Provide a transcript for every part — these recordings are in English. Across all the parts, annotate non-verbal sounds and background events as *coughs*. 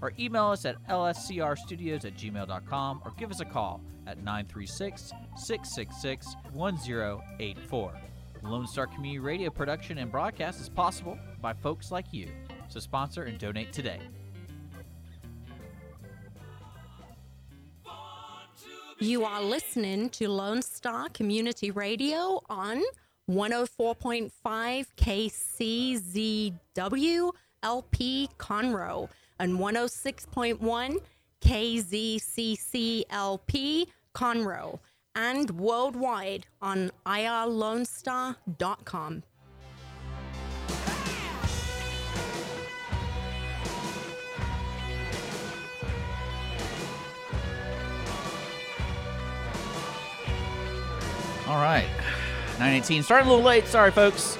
or email us at lscrstudios at gmail.com or give us a call at 936 666 1084. Lone Star Community Radio production and broadcast is possible by folks like you. So sponsor and donate today. You are listening to Lone Star Community Radio on 104.5 KCZW LP Conroe and 106.1 KZCCLP Conroe and worldwide on irlonestar.com. All right. 918. Starting a little late. Sorry, folks.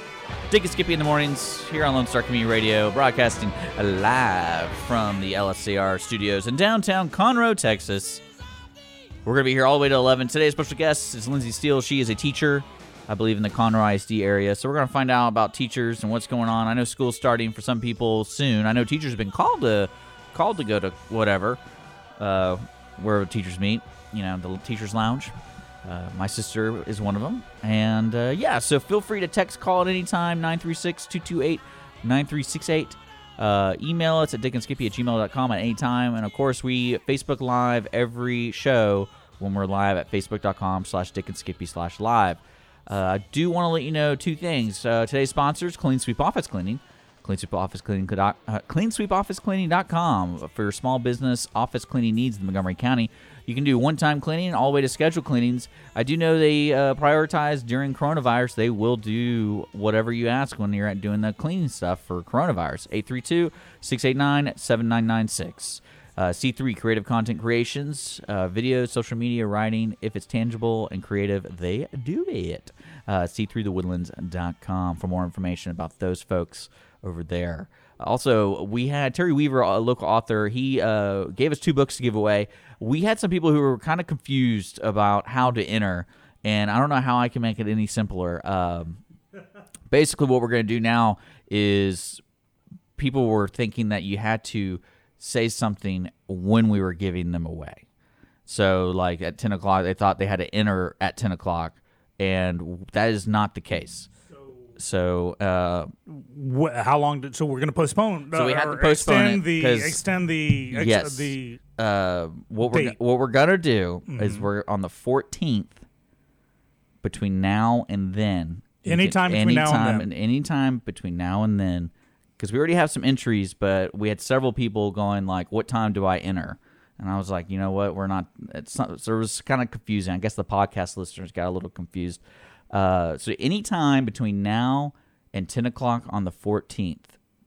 Dick and Skippy in the mornings here on Lone Star Community Radio, broadcasting live from the LSCR studios in downtown Conroe, Texas. We're going to be here all the way to 11. Today's special guest is Lindsay Steele. She is a teacher, I believe, in the Conroe ISD area. So we're going to find out about teachers and what's going on. I know school's starting for some people soon. I know teachers have been called to called to go to whatever, uh, where teachers meet, you know, the teachers' lounge. Uh, my sister is one of them. And uh, yeah, so feel free to text, call at any time, 936 228 9368. Uh, email us at dickandskippy at gmail.com at any time. And of course, we Facebook Live every show when we're live at facebook.com slash dickandskippy slash live. Uh, I do want to let you know two things. Uh, today's sponsors, Clean Sweep Office Cleaning. Clean Sweep Office Cleaning, uh, cleansweepofficecleaning.com for your small business office cleaning needs in Montgomery County. You can do one-time cleaning all the way to scheduled cleanings. I do know they uh, prioritize during coronavirus. They will do whatever you ask when you're doing the cleaning stuff for coronavirus. 832-689-7996. Uh, C3 Creative Content Creations, uh, videos, social media, writing. If it's tangible and creative, they do it. Uh, C3thewoodlands.com for more information about those folks over there. Also, we had Terry Weaver, a local author. He uh, gave us two books to give away. We had some people who were kind of confused about how to enter, and I don't know how I can make it any simpler. Um, basically, what we're going to do now is people were thinking that you had to say something when we were giving them away. So, like at 10 o'clock, they thought they had to enter at 10 o'clock, and that is not the case. So, uh, Wh- how long did so we're going to postpone? So we uh, have to or postpone extend it, the 'cause- extend the ex- yes, the uh, what we're date. what we're gonna do Mm-hmm. is we're on the 14th between now and then. You can- Anytime between now and anytime then. anytime between now and then, because we already have some entries, but we had several people going like, "What time do I enter?" And I was like, you know what, we're not. It's not. So it was kind of confusing. I guess the podcast listeners got a little confused. Uh, so anytime between now and 10 o'clock on the 14th.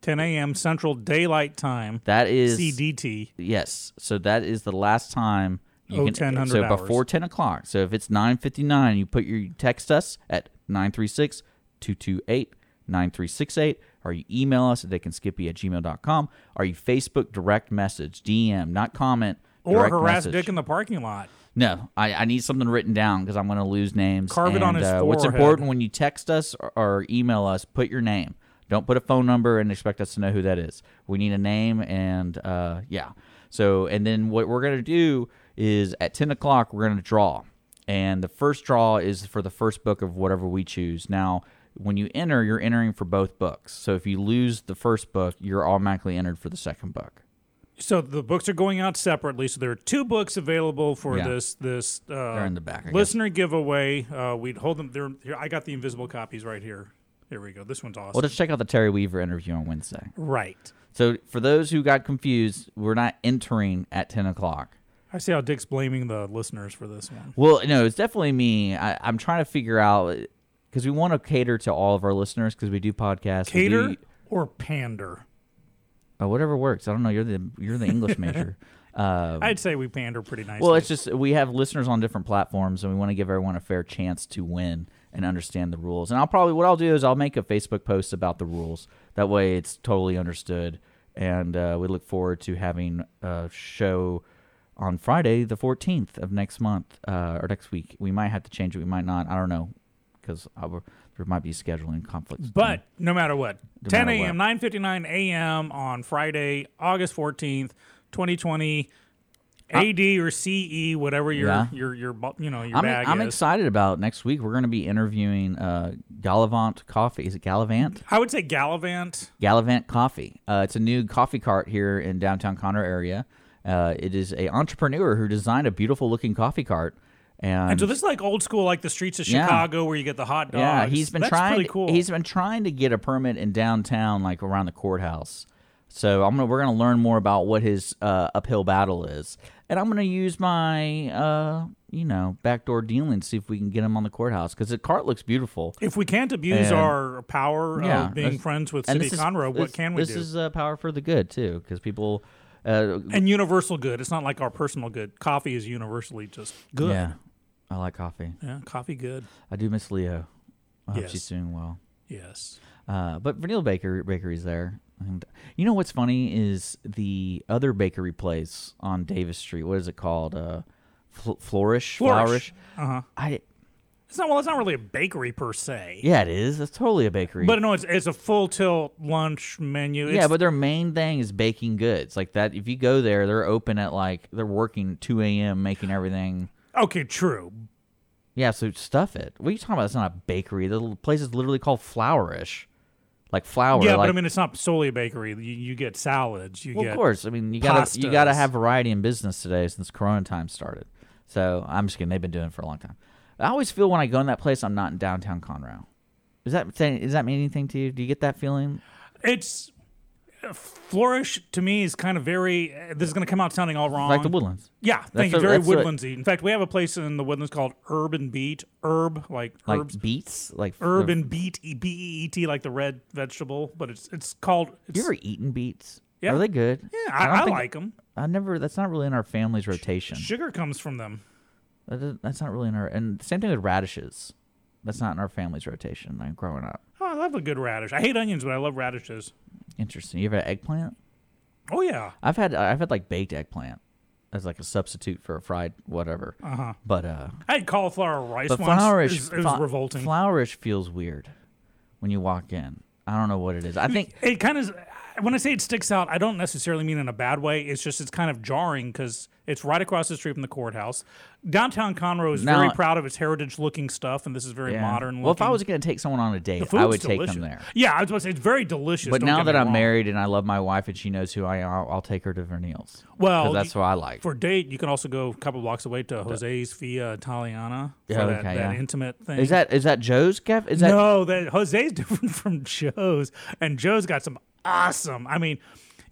10 a.m. Central Daylight Time That is CDT. Yes. So that is the last time you Oh, can 10, so 100 before ten o'clock. So if it's nine fifty nine, you put your you text us at 936-228-9368 or you email us at dickandskippy at gmail.com or you Facebook direct message, DM, not comment. Or harass message. Dick in the parking lot. No, I, I need something written down because I'm going to lose names. Carve it on his uh, What's forehead. important when you text us or, or email us, put your name. Don't put a phone number and expect us to know who that is. We need a name and uh, yeah. So and then what we're going to do is at 10 o'clock we're going to draw, and the first draw is for the first book of whatever we choose. Now. When you enter, you're entering for both books. So if you lose the first book, you're automatically entered for the second book. So the books are going out separately. So there are two books available for Yeah. this this uh, They're in the back, I guess. listener giveaway. Uh, we'd hold them there. Here, I got the invisible copies right here. Here we go. This one's awesome. Well, just check out the Terry Weaver interview on Wednesday. right. So for those who got confused, we're not entering at ten o'clock. I see how Dick's blaming the listeners for this one. Well, no, it's definitely me. I, I'm trying to figure out because we want to cater to all of our listeners because we do podcasts. we Cater do- or pander? Uh, whatever works. I don't know. You're the you're the English major. Uh, *laughs* I'd say we pander pretty nicely. well, it's just we have listeners on different platforms, and we want to give everyone a fair chance to win and understand the rules. And I'll probably what I'll do is I'll make a Facebook post about the rules. That way, it's totally understood. And uh, we look forward to having a show on Friday, the 14th of next month uh, or next week. We might have to change it. We might not. I don't know because there might be scheduling conflicts. But no matter what, No 10 matter a.m., 9:59 a.m. on Friday, August 14th, 2020. AD or CE, whatever your Yeah. your your you know your I'm, bag I'm is. excited about next week. We're going to be interviewing uh, Gallivant Coffee. Is it Gallivant? I would say Gallivant. Gallivant Coffee. Uh, it's a new coffee cart here in downtown Conroe area. Uh, it is a entrepreneur who designed a beautiful looking coffee cart. And, And so this is like old school, like the streets of Yeah. Chicago, where you get the hot dogs. yeah, he's been That's trying. Cool. He's been trying to get a permit in downtown, like around the courthouse. So I'm gonna we're gonna learn more about what his uh, uphill battle is, and I'm gonna use my uh, you know backdoor dealing to see if we can get him on the courthouse because the cart looks beautiful. if we can't abuse And- our power Yeah, of being friends with City this is- Conroe, what this- can we this do? is uh, power for the good too, because people. Uh, and universal good. It's not like our personal good. Coffee is universally just good. Yeah, I like coffee. Yeah, coffee good. I do miss Leo. I hope Yes. she's doing well. Yes. Uh, but Vanilla Baker Bakery's there. And you know what's funny is the other bakery place on Davis Street. What is it called? Uh, Fl- Flourish. Flourish. Uh huh. I It's not well. It's not really a bakery per se. yeah, it is. It's totally a bakery. But no, it's it's a full tilt lunch menu. It's, yeah, but their main thing is baking goods. Like that, if you go there, they're open at like they're working two a.m. making everything. Okay, true. Yeah, so stuff it. What are you talking about? It's not a bakery. The place is literally called Flourish, like flour. yeah, like, but I mean, it's not solely a bakery. You, you get salads. You Well, get of course. I mean, you gotta you gotta have variety in business today since Corona time started. So I'm just kidding. They've been doing it for a long time. I always feel when I go in that place, I'm not in downtown Conroe. Is that saying? Does that mean anything to you? Do you get that feeling? It's flourish to me is kind of very. This is going to come out sounding all wrong. Like the Woodlands, Yeah, thank you. what- Very that's woodlandsy. In fact, we have a place in the woodlands called Urban Beet. Herb, like, like herbs. beets, like the- Urban beet, E- B E E T, like the red vegetable, but it's it's called. It's, You ever eaten beets? Yeah. Are they good? yeah, I I, I like them. I never. That's not really in our family's rotation. Sugar comes from them. That's not really in our. And same thing with radishes. That's not in our family's rotation. Like growing up. Oh, I love a good radish. I hate onions, but I love radishes. Interesting. You ever had eggplant? Oh yeah. I've had I've had like baked eggplant as like a substitute for a fried whatever. Uh huh. But uh, I had cauliflower rice but once. flourish It was, it was fla- revolting. Flourish feels weird when you walk in. I don't know what it is. I think it kind of when I say it sticks out, I don't necessarily mean in a bad way. It's just it's kind of jarring because it's right across the street from the courthouse. Downtown Conroe is very proud of its heritage-looking stuff, and this is very yeah. modern. Well, if I was going to take someone on a date, I would delicious. take them there. Yeah, I was about to say it's very delicious. But now that I'm wrong. married and I love my wife and she knows who I am, I'll, I'll take her to Vernil's. Well, that's what I like. for date, you can also go a couple blocks away to Jose's Via Italiana for Yeah, that, okay, that yeah. intimate thing. Is that is that Joe's cafe? Is that no, that Jose's *laughs* different from Joe's, and Joe's got some awesome. I mean,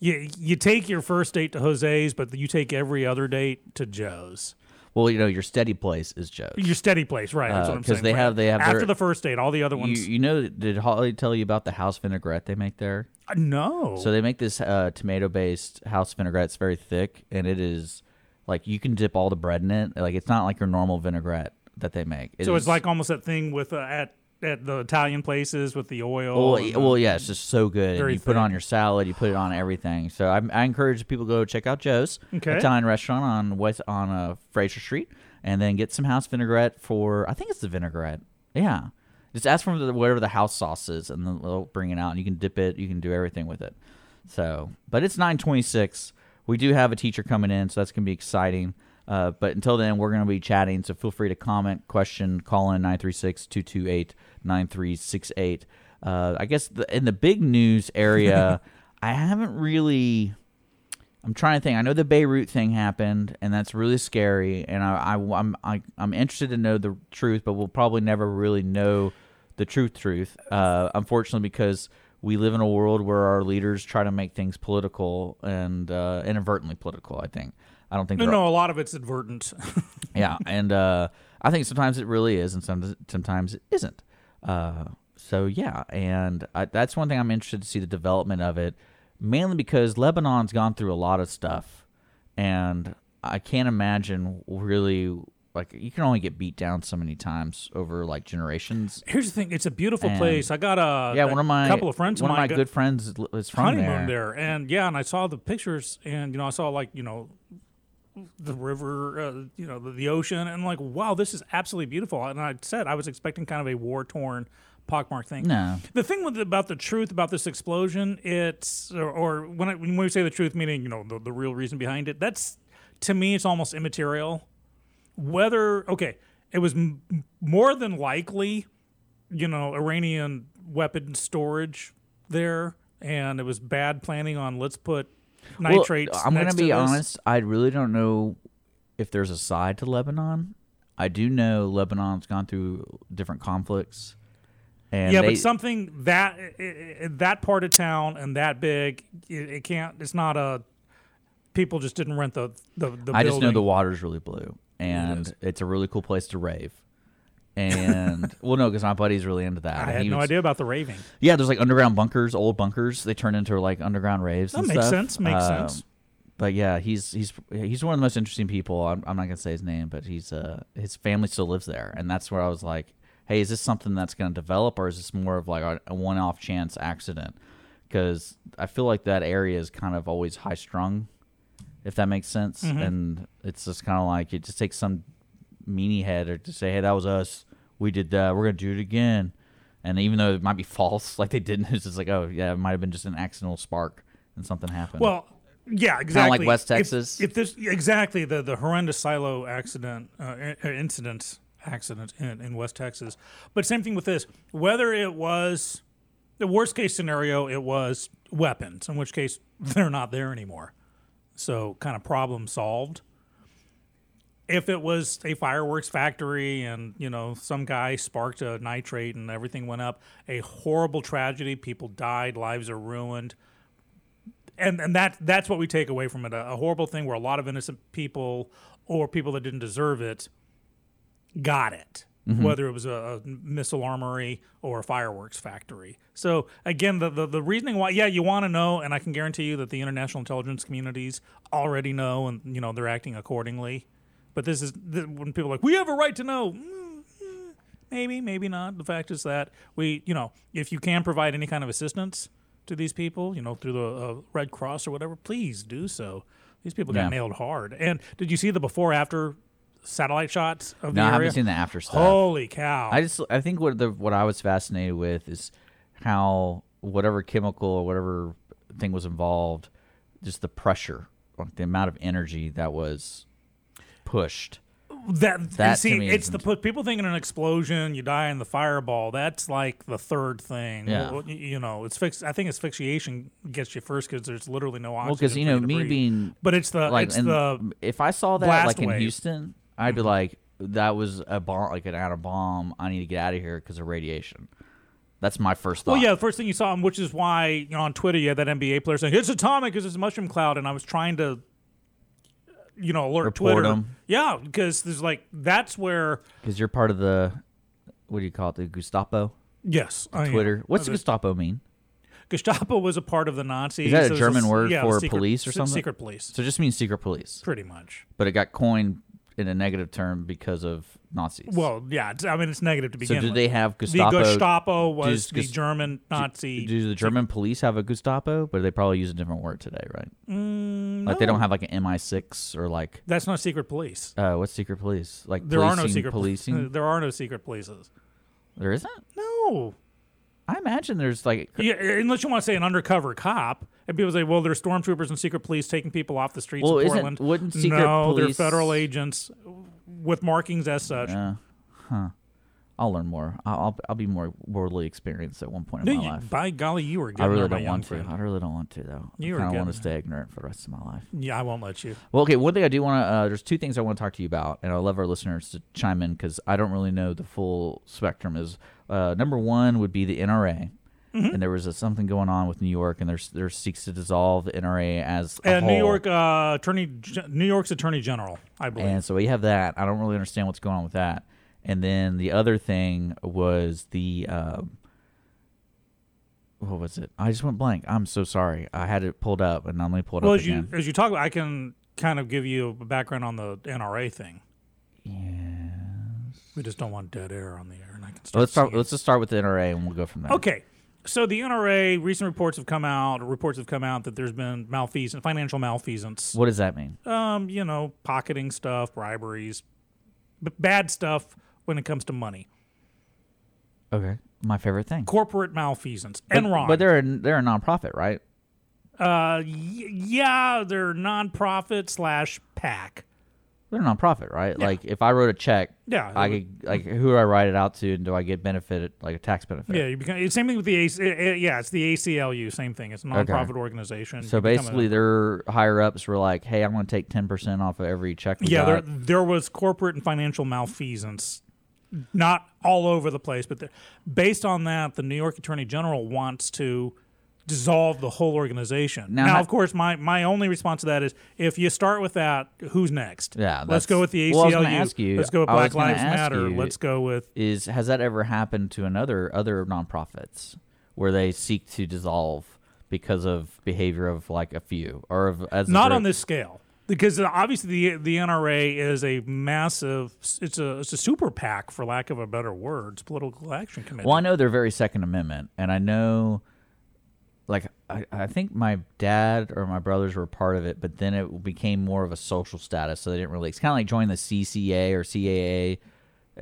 you you take your first date to Jose's, but you take every other date to Joe's. well, you know, your steady place is Joe's. Your steady place, right? That's Uh, what I'm saying. they right. have- they have after their- the first date, all the other ones. you know, did Holly tell you about the house vinaigrette they make there? Uh, no, So they make this uh, tomato-based house vinaigrette. It's very thick, and it is like you can dip all the bread in it. Like it's not like your normal vinaigrette that they make. It so it's like almost that thing with uh, at at the Italian places with the oil. well, the- well, yeah, it's just so good. And you put it on your salad, you put it on everything. So I, I encourage people to go check out Joe's Okay. Italian restaurant on West on uh, Frazier Street, and then get some house vinaigrette for I think it's the vinaigrette. Yeah, just ask for the, whatever the house sauce is, and then they'll bring it out, and you can dip it. You can do everything with it. So, but it's nine twenty six. We do have a teacher coming in, so that's gonna be exciting. Uh, but until then, we're going to be chatting. So feel free to comment, question, call in 936 228 9368. Uh, I guess the, in the big news area, *laughs* I haven't really. I'm trying to think. I know the Beirut thing happened, and that's really scary. And I, I, I'm, I, I'm interested to know the truth, but we'll probably never really know the truth. Truth, uh, unfortunately, because we live in a world where our leaders try to make things political and uh, inadvertently political. I think. I don't think. no, no, a lot of it's advertent. *laughs* yeah, and uh, I think sometimes it really is, and some, sometimes it isn't. Uh, so yeah, and I, that's one thing I'm interested to see the development of it, mainly because Lebanon's gone through a lot of stuff, and I can't imagine really like you can only get beat down so many times over like generations. Here's the thing: it's a beautiful And- place. I got a yeah, a one of my couple of friends one of my good friends is- is from honeymoon there. there. and yeah, and I saw the pictures, and you know, I saw like you know the river, uh, you know, the, the ocean, and I'm like, wow, this is absolutely beautiful. And I said I was expecting kind of a war torn, pockmarked thing. No, The thing with about the truth about this explosion, it's or, or when I, when we say the truth, meaning you know the, the real reason behind it. That's to me, it's almost immaterial. Whether okay, it was m- more than likely, you know, Iranian weapon storage there, and it was bad planning on let's put Well, nitrates. I'm gonna be honest. I really don't know if there's a side to Lebanon. I do know Lebanon's gone through different conflicts. And yeah, they, but something that that part of town and that big, it, it can't. It's not a. People just didn't rent the the. the I just know the water's really blue, and is. it's a really cool place to rave. And *laughs* well, no, because my buddy's really into that. I and had he no was- idea about the raving. Yeah, there's like underground bunkers, old bunkers. They turn into like underground raves. That and makes stuff. sense. Makes Um, sense. But yeah, he's he's he's one of the most interesting people. I'm, I'm not gonna say his name, but he's uh his family still lives there, and that's where I was like, hey, is this something that's gonna develop, or is this more of like a, a one-off chance accident? Because I feel like that area is kind of always high strung, if that makes sense, Mm-hmm. and it's just kind of like it just takes some meanie head or to say, hey, that was us, we did that, we're gonna do it again. And even though it might be false, like they didn't, *laughs* it's just like, oh yeah, it might have been just an accidental spark and something happened. Well, yeah, exactly. Kind of like West Texas? If, this exactly the the horrendous silo accident uh, uh, incident accident in, in West Texas, but same thing with this. Whether it was the worst case scenario, it was weapons, in which case *laughs* they're not there anymore. So kind of problem solved. If it was a fireworks factory and you know some guy sparked a nitrate and everything went up, a horrible tragedy. People died, lives are ruined. And and that that's what we take away from it a, a horrible thing where a lot of innocent people or people that didn't deserve it got it mm-hmm. whether it was a, a missile armory or a fireworks factory. So again the, the, the reasoning why yeah you want to know and i can guarantee you that the international intelligence communities already know and you know they're acting accordingly but this is th- when people are like we have a right to know. Mm, mm, maybe maybe not. The fact is that we you know if you can provide any kind of assistance to these people you know through the uh, red cross or whatever please do so. These people got Yeah. nailed hard. And did you see the before after satellite shots of no, the I haven't seen the after stuff. holy cow. I just I think what the what I was fascinated with is how whatever chemical or whatever thing was involved, just the pressure, like the amount of energy that was pushed. that, that see it's the people thinking an explosion you die in the fireball that's like the third thing Yeah. Well, you know it's fix i think asphyxiation gets you first because there's literally no oxygen Well, because you know me breathe. being but it's the like, it's the if I saw that like in wave. Houston, I'd be mm-hmm. like, that was a bomb, like an atom bomb. I need to get out of here because of radiation. That's my first thought. Well, yeah, the first thing you saw, which is why you know on Twitter you had that NBA player saying it's atomic because it's a mushroom cloud, and I was trying to, you know, alert Report Twitter. 'em. Yeah, because there's like that's where because you're part of the what do you call it? The Gestapo yes, I am. Twitter. What's Uh, Gestapo mean? Gestapo was a part of the Nazis. Is that a There's German s- word yeah, for secret- police or something? Secret police, So it just means secret police, pretty much. but it got coined in a negative term because of Nazis. Well, yeah, it's, I mean it's negative to so begin did with. they have the Gestapo? Gestapo was does the German Nazi. Do the German police have a Gestapo? But they probably use a different word today, right? Mm, Like they don't have like an MI6 or like That's not secret police. uh, what's secret police? Like There are no secret pol- policing. There are no secret polices. there isn't. No. I imagine there's like Yeah, unless you want to say an undercover cop, and people say, "Well, there's stormtroopers and secret police taking people off the streets Well, of Portland." wouldn't secret no, they're federal agents with markings as such. uh, huh. I'll learn more. I'll, I'll be more worldly experienced at one point No, in my you- life. by golly, you were. I really don't want to. I really don't want to though. You I kind of want to stay ignorant for the rest of my life. Yeah, I won't let you. Well, okay. One thing I do want to. Uh, there's two things I want to talk to you about, and I love our listeners to chime in because I don't really know the full spectrum. Is uh, number one would be the NRA, Mm-hmm. and there was a, something going on with New York, and there's there seeks to dissolve the NRA as a And New. York uh, attorney, New York's attorney general, I believe. And so we have that. I don't really understand what's going on with that. And then the other thing was the um, what was it? I just went blank. I'm so sorry. I had it pulled up, and I'm to pull it well, up as you again. as you talk, I can kind of give you a background on the NRA thing. Yes. We just don't want dead air on the air, and I can start. let's start. Let's just start with the NRA, and we'll go from there. Okay. So the NRA recent reports have come out. Reports have come out that there's been malfeasance, financial malfeasance. What does that mean? Um, you know, pocketing stuff, briberies, b- bad stuff when it comes to money. Okay, my favorite thing. Corporate malfeasance. But- Enron. But they're a, they're a nonprofit, right? uh, y- yeah, they're nonprofit slash PAC. They're a nonprofit, right? Like if I wrote a check, Yeah, I could like who do I write it out to, and do I get benefit like a tax benefit? Yeah, you become it's same thing with the AC, uh, uh, yeah, it's the ACLU, same thing. It's a nonprofit organization. So become a- basically, their higher ups were like, "Hey, I'm going to take ten percent off of every check." Yeah, there, there was corporate and financial malfeasance, not all over the place, but based on that, the New York Attorney General wants to dissolve the whole organization. Now, Now, of course, my my only response to that is if you start with that, who's next? Yeah, let's go with the ACLU. well, ask you- let's go with Black Lives Matter. you- let's go with Is has that ever happened to another other nonprofits where they seek to dissolve because of behavior of like a few or of as not on this scale because obviously the the NRA is a massive it's a it's a super PAC for lack of a better word it's political action committee Well, I know they're very Second Amendment, and I know, like, I, I think my dad or my brothers were part of it, but then it became more of a social status, so they didn't really. It's kind of like joining the CCA or CAA,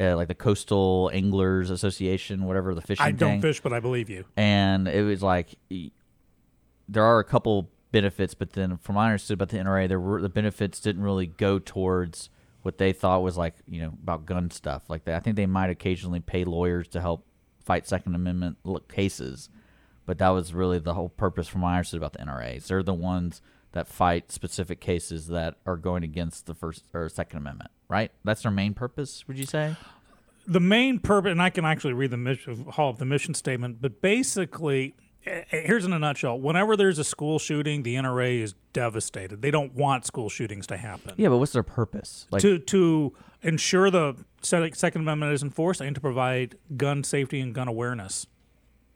uh, like the Coastal Anglers Association, whatever the fishing I don't thing. fish but I believe you and it was like there are a couple benefits, but then from what I understood about the NRA, there were the benefits didn't really go towards what they thought was like you know about gun stuff like that. I think they might occasionally pay lawyers to help fight Second Amendment cases, but that was really the whole purpose from what I understood about the NRAs. They're the ones that fight specific cases that are going against the First or Second Amendment, right? That's their main purpose. Would you say? the main purpose and I can actually read the mission Hall of the mission statement but basically here's in a nutshell whenever there's a school shooting the NRA is devastated they don't want school shootings to happen Yeah, but what's their purpose? Like, to to ensure the Second Amendment is enforced and to provide gun safety and gun awareness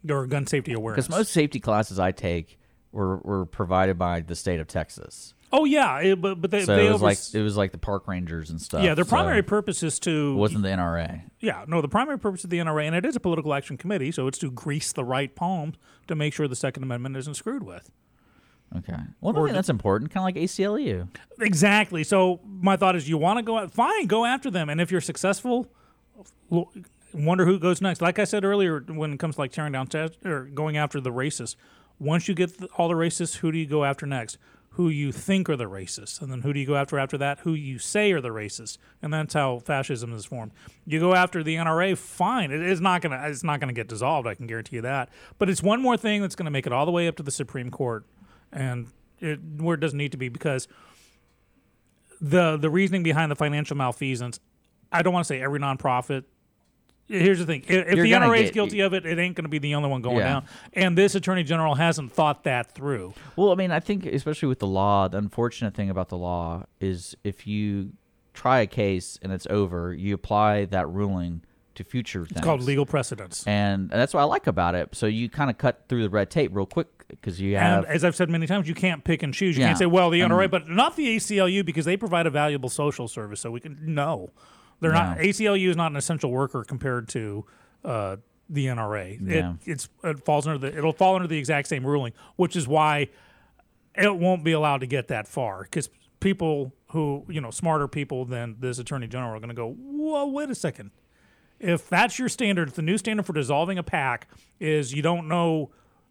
or gun safety awareness. Because most safety classes I take were, were provided by the state of Texas. Oh yeah, it- but but they, So they it was overs- like it was like the park rangers and stuff. yeah their so primary purpose is to it wasn't the NRA. yeah no the primary purpose of the NRA and it is a political action committee so it's to grease the right palms to make sure the Second Amendment isn't screwed with. Okay. Well, I think that's important. Kind of like ACLU. Exactly. So my thought is, you want to go out, fine, go after them, and if you're successful, wonder who goes next. Like I said earlier, when it comes to like tearing down or going after the racists, once you get the, all the racists, who do you go after next? Who you think are the racists, and then who do you go after after that? Who you say are the racists, and that's how fascism is formed. You go after the NRA, fine. It is not gonna, it's not gonna get dissolved. I can guarantee you that. But it's one more thing that's gonna make it all the way up to the Supreme Court, and it, where it doesn't need to be because the the reasoning behind the financial malfeasance. I don't want to say every nonprofit. Here's the thing: if, if the NRA is guilty of it, it ain't going to be the only one going Yeah. down. And this attorney general hasn't thought that through. Well, I mean, I think especially with the law, the unfortunate thing about the law is if you try a case and it's over, you apply that ruling to future things. It's called legal precedence. and that's what I like about it. So you kind of cut through the red tape real quick because you have And as I've said many times, you can't pick and choose. You Yeah. can't say, "Well, the And- NRA," but not the ACLU because they provide a valuable social service. So we can no, they're not. ACLU is not an essential worker compared to uh, the NRA. Yeah. It, it's it falls under the it'll fall under the exact same ruling, which is why it won't be allowed to get that far because people who you know smarter people than this attorney general are going to go, "Whoa, wait a second. If that's your standard, if the new standard for dissolving a pack is you don't know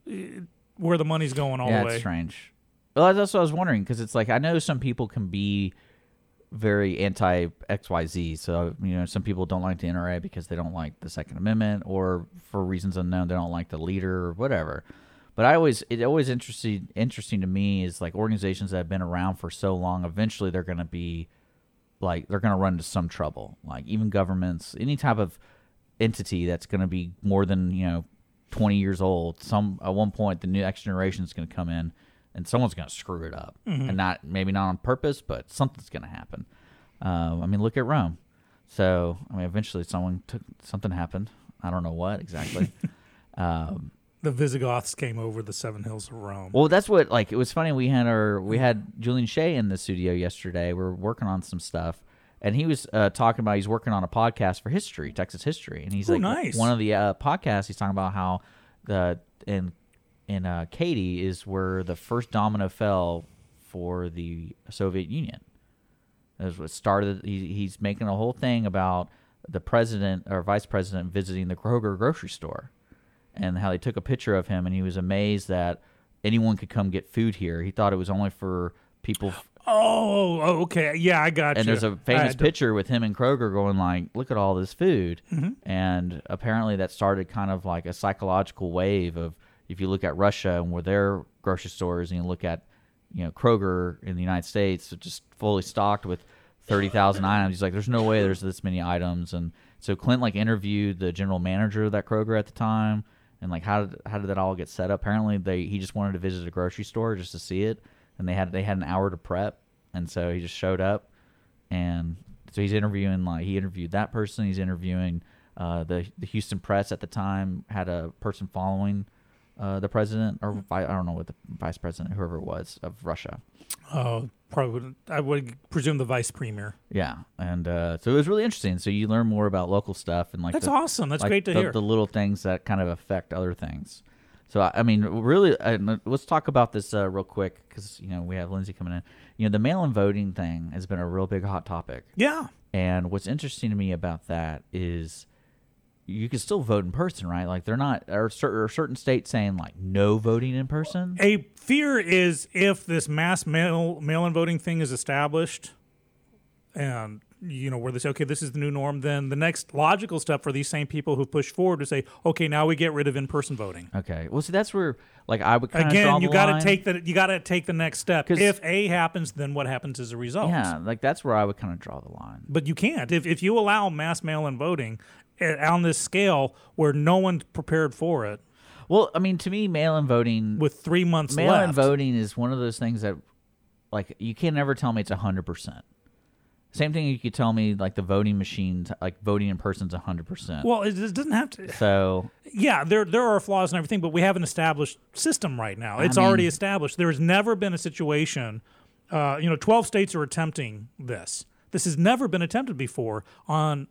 eh, where the money's going all yeah, the way. it's strange. Well, that's what I was wondering because it's like I know some people can be very anti XYZ. So, you know, some people don't like the NRA because they don't like the Second Amendment or for reasons unknown, they don't like the leader or whatever. But I always, it always interesting, interesting to me is like organizations that have been around for so long, eventually they're going to be like, they're going to run into some trouble. Like even governments, any type of entity that's going to be more than, you know, 20 years old, some, at one point, the next generation is going to come in and someone's going to screw it up, and not maybe not on purpose, but something's going to happen. Um, I mean, look at Rome. So I mean, eventually someone took something happened. I don't know what exactly, *laughs* um, the Visigoths came over the Seven Hills of Rome. Well, that's what like it was funny. We had our we had Julian Shea in the studio yesterday. We are working on some stuff, and he was uh, talking about he's working on a podcast for history, Texas history, and he's Oh, like nice. one of the uh, podcasts. He's talking about how the in in uh, Katy is where the first domino fell for the Soviet Union. That's what started. He, he's making a whole thing about the president or vice president visiting the Kroger grocery store, and how they took a picture of him, and he was amazed that anyone could come get food here. He thought it was only for people. *gasps* Oh, oh, okay. Yeah, I got you. And there's a famous picture with him and Kroger going like, "Look at all this food," Mm-hmm. and apparently that started kind of like a psychological wave of if you look at Russia and where their grocery stores, and you look at you know Kroger in the United States, just fully stocked with thirty thousand *laughs* items. He's like, "There's no way there's this many items," and so Clint like interviewed the general manager of that Kroger at the time, and like how did how did that all get set up? Apparently, they he just wanted to visit a grocery store just to see it, and they had they had an hour to prep, and so he just showed up, and so he's interviewing like he interviewed that person. He's interviewing uh, the the Houston Press at the time had a person following uh, the president or I don't know what the vice president whoever it was of Russia. Oh, probably. Would, I would presume the vice premier. Yeah, and uh, so it was really interesting. So you learn more about local stuff and like That's the- awesome. That's like great to the, hear. The little things that kind of affect other things. So I I mean, really, uh, let's talk about this uh, real quick because you know we have Lindsay coming in. You know, the mail-in voting thing has been a real big hot topic. yeah. And what's interesting to me about that is you can still vote in person, right? Like they're not are certain, are certain states saying like no voting in person. A fear is if this mass mail mail-in voting thing is established, and you know where they say, okay, this is the new norm. Then the next logical step for these same people who push forward to say, okay, now we get rid of in-person voting. Okay. Well, see, that's where like I would kind of draw Again, you got to take the you got to take the next step. If A happens, then what happens as a result? Yeah, like that's where I would kind of draw the line. But you can't if if you allow mass mail-in voting on this scale where no one's prepared for it Well, I mean, to me, mail-in voting with three months mail-in left. voting is one of those things that like you can never tell me it's hundred percent. Same thing you could tell me like the voting machines, like voting in person's hundred percent. Well, it it doesn't have to. So Yeah, there there are flaws and everything, but we have an established system right now. It's mean- already established. There has never been a situation. Uh, you know, twelve states are attempting this. This has never been attempted before on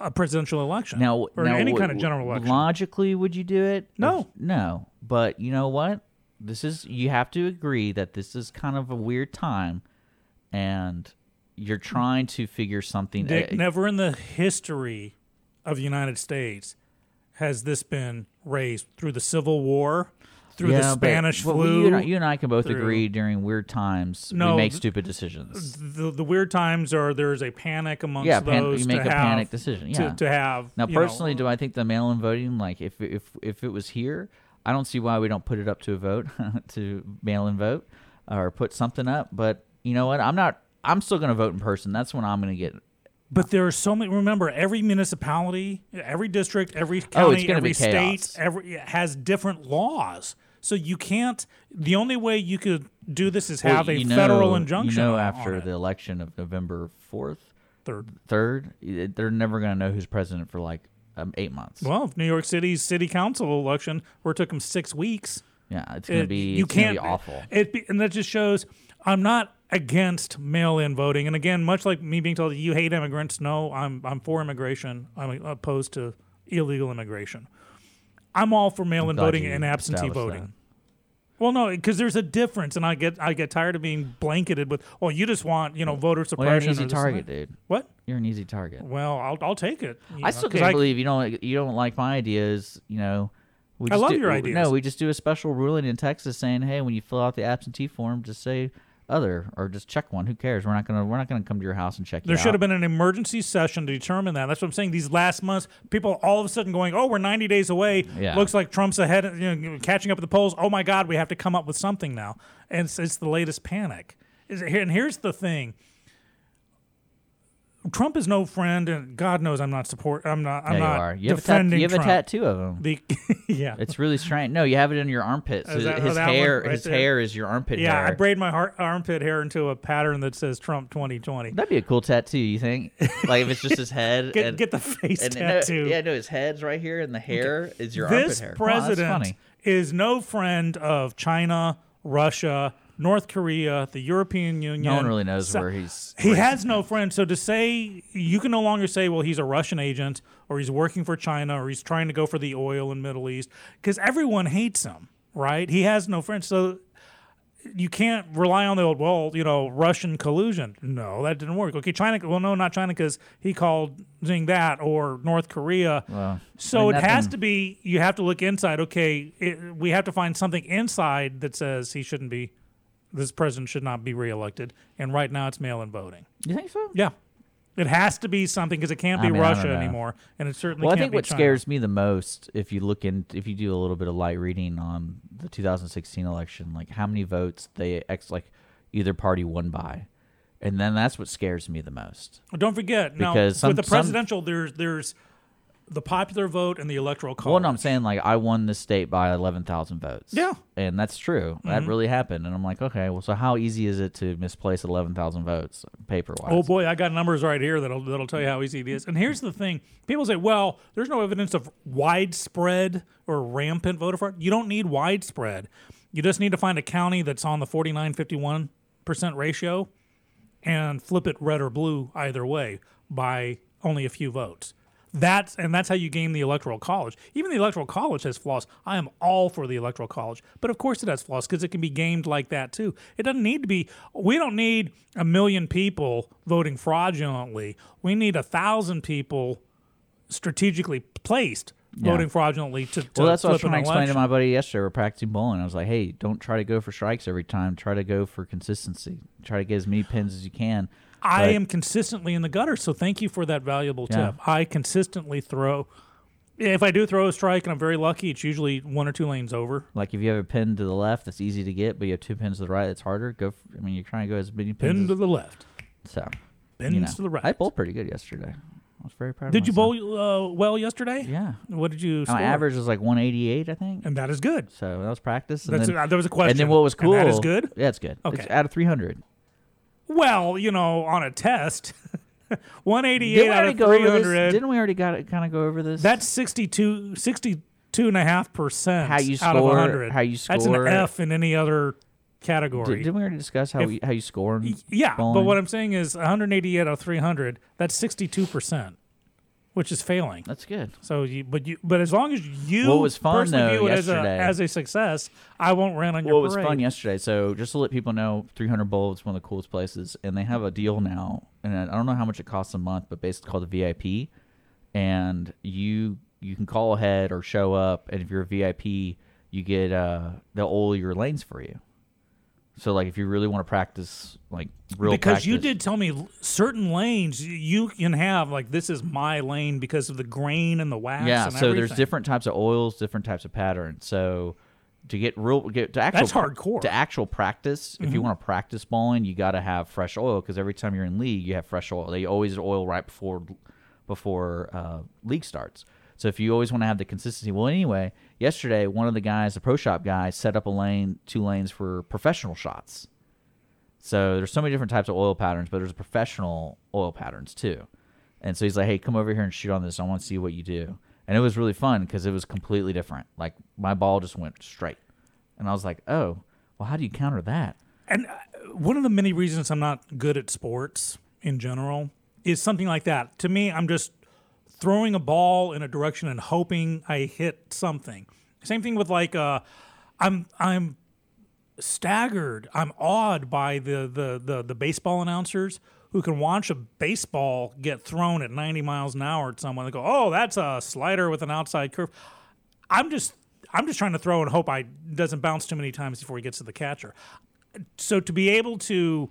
a presidential election now, or now any kind of general election. Logically, would you do it? No. No. But you know what? This is you have to agree that this is kind of a weird time, and you're trying to figure something. Dick, never in the history of the United States has this been raised through the Civil War, through the yeah, but- Spanish but flu. You and, I, you and I can both through- agree during weird times No, we make stupid decisions. the, the weird times are there's a panic amongst Yeah, pan- those you make to a have, panic decision, yeah. to have Now, you know, personally, do I think the mail-in voting, like if if if it was here, I don't see why we don't put it up to a vote *laughs* to mail-in vote or put something up. But you know what? I'm not. I'm still going to vote in person. That's when I'm going to get. But there are so many. Remember, every municipality, every district, every Oh, county, gonna every state, every has different laws. So you can't. The only way you could do this is Well, have a know- federal injunction. You know, after it. the election of November fourth, third. third, they're never going to know who's president for like um, eight months. Well, if New York City's city council election, where it took them six weeks, yeah, it's going to be. you can't be awful. It be, and that just shows I'm not against mail-in voting. And again, much like me being told you hate immigrants, no, I'm I'm for immigration. I'm opposed to illegal immigration. I'm all for mail-in glad voting you and absentee established voting. that. Well, no, because there's a difference, and I get I get tired of being blanketed with. Well, you just want you know voter Well, you're an suppression. easy this and target, that." dude. What? You're an easy target. Well, I'll I'll take it. you I know, still 'cause can't believe you don't you don't like my ideas. You know, we I love do, your ideas. No, we just do a special ruling in Texas saying, hey, when you fill out the absentee form, just say other or just check one. Who cares? We're not gonna we're not gonna come to your house and check There should out. have been an emergency session to determine that. That's what I'm saying. These last months, people all of a sudden going, "Oh, we're 90 days away. Yeah. Looks like Trump's ahead, you know, catching up at the polls. Oh my God, we have to come up with something now." And it's, it's the latest panic. Is it here? And here's the thing: Trump is no friend, and God knows I'm not support. I'm not. I'm Yeah, you not are. You have, a, tat- defending you have a tattoo of him. The, *laughs* yeah, It's really strange. No, you have it in your armpit. So that- oh, his one hair, right his there? hair is your armpit hair. yeah. hair. I braid my har- armpit hair into a pattern that says Trump 2020. That'd be a cool tattoo. You think? Like if it's just his head. *laughs* Get and, get the face and no, tattoo. yeah, no, his head's right here, and the hair is your this armpit hair. That's president is no friend of China, Russia, North Korea, the European Union. No one really knows So- where he's. He has no friends. So to say you can no longer say, well, he's a Russian agent or he's working for China or he's trying to go for the oil in Middle East because everyone hates him, right? He has no friends. So you can't rely on the old, well, you know, Russian collusion. No, that didn't work. Okay, China. Well, no, not China because he called Xing that or North Korea. Well, So I mean, it has to be. You have to look inside. Okay, it, we have to find something inside that says he shouldn't be. This president should not be reelected. And right now, it's mail-in voting. You think so? Yeah, it has to be something because it can't be I mean, I don't Russia know. anymore, and it certainly Well, I can't think be what China. scares me the most, if you look in, if you do a little bit of light reading on the 2016 election, like how many votes they ex like either party won by, and then that's what scares me the most. Well, Don't forget now Because some- with the some- presidential, there's there's the popular vote and the electoral college. Well, no, I'm saying like I won this state by 11,000 votes. Yeah. and that's true. Mm-hmm. That really happened, and I'm like, okay, well, so how easy is it to misplace 11,000 votes paper wise? Oh boy, I got numbers right here that'll that'll tell you how easy it is. And here's the thing: people say, "Well, there's no evidence of widespread or rampant voter fraud." You don't need widespread. You just need to find a county that's on the 49-51 percent ratio, and flip it red or blue either way by only a few votes. That's and that's how you game the electoral college. Even the electoral college has flaws. I am all for the electoral college, but of course it has flaws because it can be gamed like that too. It doesn't need to be. We don't need a million people voting fraudulently. We need a thousand people strategically placed voting fraudulently to, to well, that's what I was trying to explain to my buddy yesterday. We're practicing bowling. I was like, hey, don't try to go for strikes every time. Try to go for consistency. Try to get as many pins as you can. I am consistently in the gutter, so thank you for that valuable Yeah. tip. I consistently throw. If I do throw a strike and I'm very lucky, it's usually one or two lanes over. Like if you have a pin to the left, that's easy to get, but you have two pins to the right, that's harder. Go. For, I mean, you're trying to go as many pins. Pin to the left, so pins you know, to the right. I bowled pretty good yesterday. I was very proud. of Did you bowl uh, well yesterday? Yeah. What did you score? My average was like 188, I think. and that is good. So that was practice. And That's then, uh, there was a question. and then what was And cool? that is good. Yeah, it's good. Okay. It's out of 300. Well, you know, on a test, *laughs* 188 we out of go 300. Didn't we already got it? Kind of go over this. That's 62, 62 and a half percent How you out of score- 100. how you score? That's an score- F in any other category. Did, didn't we already discuss how If- we, how you score? Yeah, but what I'm saying is 188 out of 300. That's 62 percent, which is failing. That's good. So, you, but you, but as long as you What was fun, personally though, view it as a yesterday- as a success, I won't rant on your Well, it was parade. fun yesterday. So just to let people know, 300 Bowl is one of the coolest places, and they have a deal now, and I don't know how much it costs a month, but basically called the VIP, and you you can call ahead or show up, and if you're a VIP, you get uh they'll oil your lanes for you. So like if you really want to practice like real because you did tell me certain lanes you can have like this is my lane because of the grain and the wax. yeah. So there's different types of oils, different types of patterns. So to get real, get to actual That's hardcore. Mm-hmm. To actual practice, if you want to practice bowling, you got to have fresh oil because every time you're in league, you have fresh oil. They always oil right before before uh, league starts. So if you always want to have the consistency, well, anyway, yesterday one of the guys, the pro shop guy, set up a lane, two lanes for professional shots. So there's so many different types of oil patterns, but there's professional oil patterns too. And so he's like, "Hey, come over here and shoot on this. I want to see what you do." And it was really fun because it was completely different. Like my ball just went straight, and I was like, "Oh, well, how do you counter that?" And uh, one of the many reasons I'm not good at sports in general is something like that. To me, I'm just throwing a ball in a direction and hoping I hit something. Same thing with like uh, I'm I'm staggered. I'm awed by the the the, the baseball announcers who can watch a baseball get thrown at 90 miles an hour at someone. They go, "Oh, that's a slider with an outside curve." I'm just I'm just trying to throw and hope I doesn't bounce too many times before he gets to the catcher. So to be able to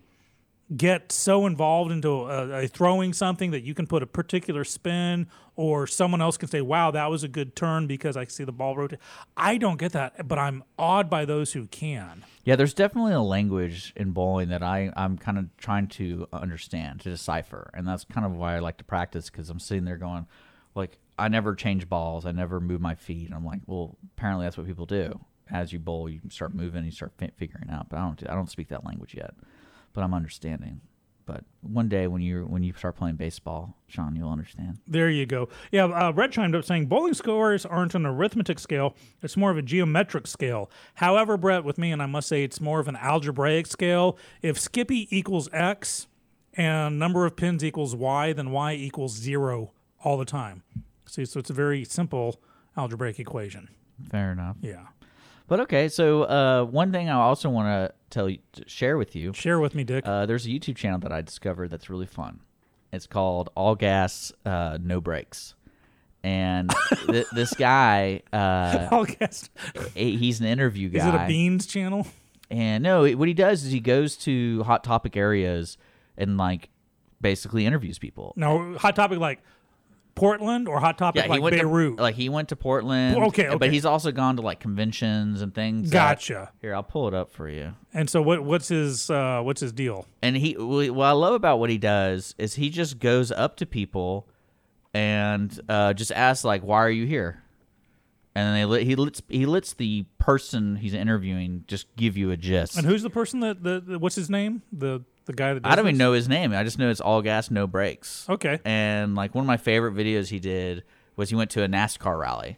get so involved into a, a throwing something that you can put a particular spin or someone else can say wow that was a good turn because i see the ball rotate i don't get that but i'm awed by those who can Yeah, there's definitely a language in bowling that I I'm kind of trying to understand to decipher, and that's kind of why I like to practice because I'm sitting there going, like I never change balls, I never move my feet, and I'm like, well, apparently that's what people do. As you bowl, you start moving, you start fi- figuring out. But I don't I don't speak that language yet, but I'm understanding. But one day when you when you start playing baseball, Sean, you'll understand. There you go. Yeah, uh, Red chimed up saying bowling scores aren't an arithmetic scale; it's more of a geometric scale. However, Brett, with me, and I must say it's more of an algebraic scale. If Skippy equals x and number of pins equals y, then y equals zero all the time. See, so it's a very simple algebraic equation. Fair enough. Yeah. But okay, so uh, one thing I also want to tell you, to share with you. Share with me, Dick. Uh, there's a YouTube channel that I discovered that's really fun. It's called All Gas, uh, No Brakes, and *laughs* th- this guy, uh, *laughs* I'll he's an interview guy. Is it a beans channel? And no, what he does is he goes to hot topic areas and like basically interviews people. No, hot topic like Portland or hot topic he like went Beirut. to like he went to Portland. Okay, but he's also gone to like conventions and things. gotcha. here, I'll pull it up for you. And so, what what's his uh, what's his deal? And he, what I love about what he does is he just goes up to people and uh, just asks like, "Why are you here?" And then they he lets he lets the person he's interviewing just give you a gist. And who's the person that the, the what's his name? The the guy that I don't even know his name. I just know it's all gas, no brakes. Okay. And like one of my favorite videos he did was he went to a NASCAR rally.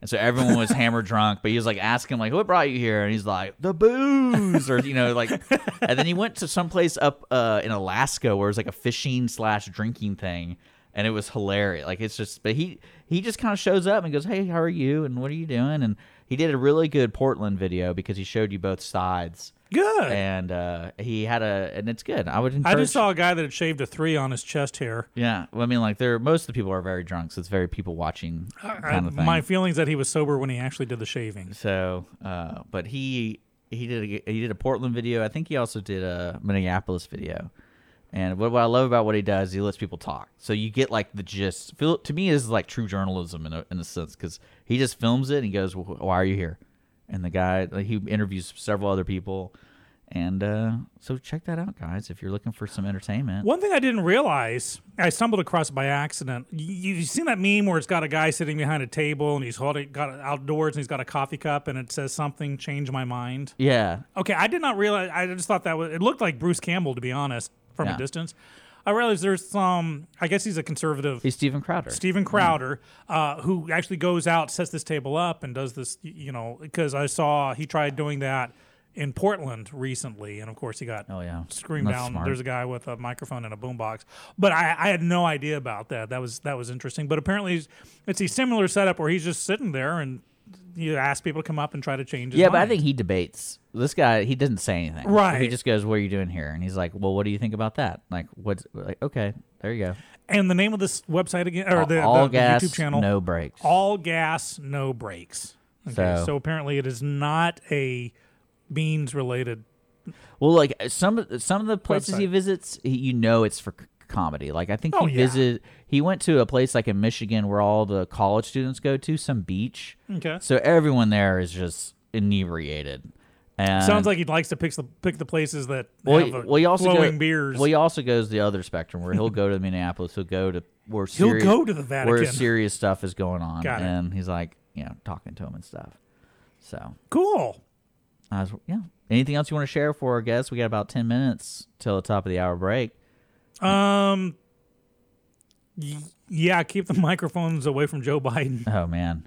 And so everyone was *laughs* hammered drunk, but he was like asking like, "What brought you here?" And he's like, "The booze," or you know, like. *laughs* and then he went to some place up uh, in Alaska where it was like a fishing slash drinking thing, and it was hilarious. Like it's just, but he he just kind of shows up and goes, "Hey, how are you? And what are you doing?" And he did a really good Portland video because he showed you both sides, Good. and uh, he had a, and it's good. I would encourage. I just saw a guy that had shaved a three on his chest hair. Yeah, well, I mean, like, there most of the people are very drunk, so it's very people watching kind of thing. My feelings that he was sober when he actually did the shaving. so, uh, but he he did a, he did a Portland video. I think he also did a Minneapolis video. And what, what I love about what he does, he lets people talk. So you get like the gist. Feel to me, this is like true journalism in a, in a sense because he just films it and he goes, well, "Why are you here?" And the guy like, he interviews several other people, and uh, so check that out, guys. If you're looking for some entertainment, One thing I didn't realize, I stumbled across by accident. You, you've seen that meme where it's got a guy sitting behind a table and he's holding got outdoors and he's got a coffee cup and it says something change my mind. yeah, Okay, I did not realize. I just thought that was. It looked like Bruce Campbell, to be honest, from Yeah. a distance. I realize there's some. I guess he's a conservative. he's Steven Crowder. Steven Crowder, uh, who actually goes out, sets this table up, and does this. You know, because I saw he tried doing that in Portland recently, and of course he got Oh yeah, screamed That's down. smart. There's a guy with a microphone and a boombox. But I, I had no idea about that. That was that was interesting. But apparently, it's- it's a similar setup where he's just sitting there and you ask people to come up and try to change. Yeah, but I think he debates. This guy, he doesn't say anything. Right. He just goes, "What are you doing here?" And he's like, "Well, what do you think about that?" Like, what's like? Okay, there you go. And the name of this website again, or the, all the, the YouTube channel, no brakes. all gas, no brakes. Okay, So- so, apparently it is not a beans related. well, like some of some of the places he visits, he, you know, it's for comedy. Like I think Oh, he yeah. visited. He went to a place like in Michigan where all the college students go to, some beach. Okay, So everyone there is just inebriated. And sounds like he likes to pick the pick the places that well, have he, well, he also flowing go, beers. Well, he also goes the other spectrum where he'll go to Minneapolis. He'll go to where He'll go to the where serious stuff is going on, Got it. and he's like, you know, talking to him and stuff. So, cool. I was, yeah. Anything else you want to share for our guests? We got about ten minutes till the top of the hour break. Um, yeah, keep the *laughs* microphones away from Joe Biden. *laughs* Oh man.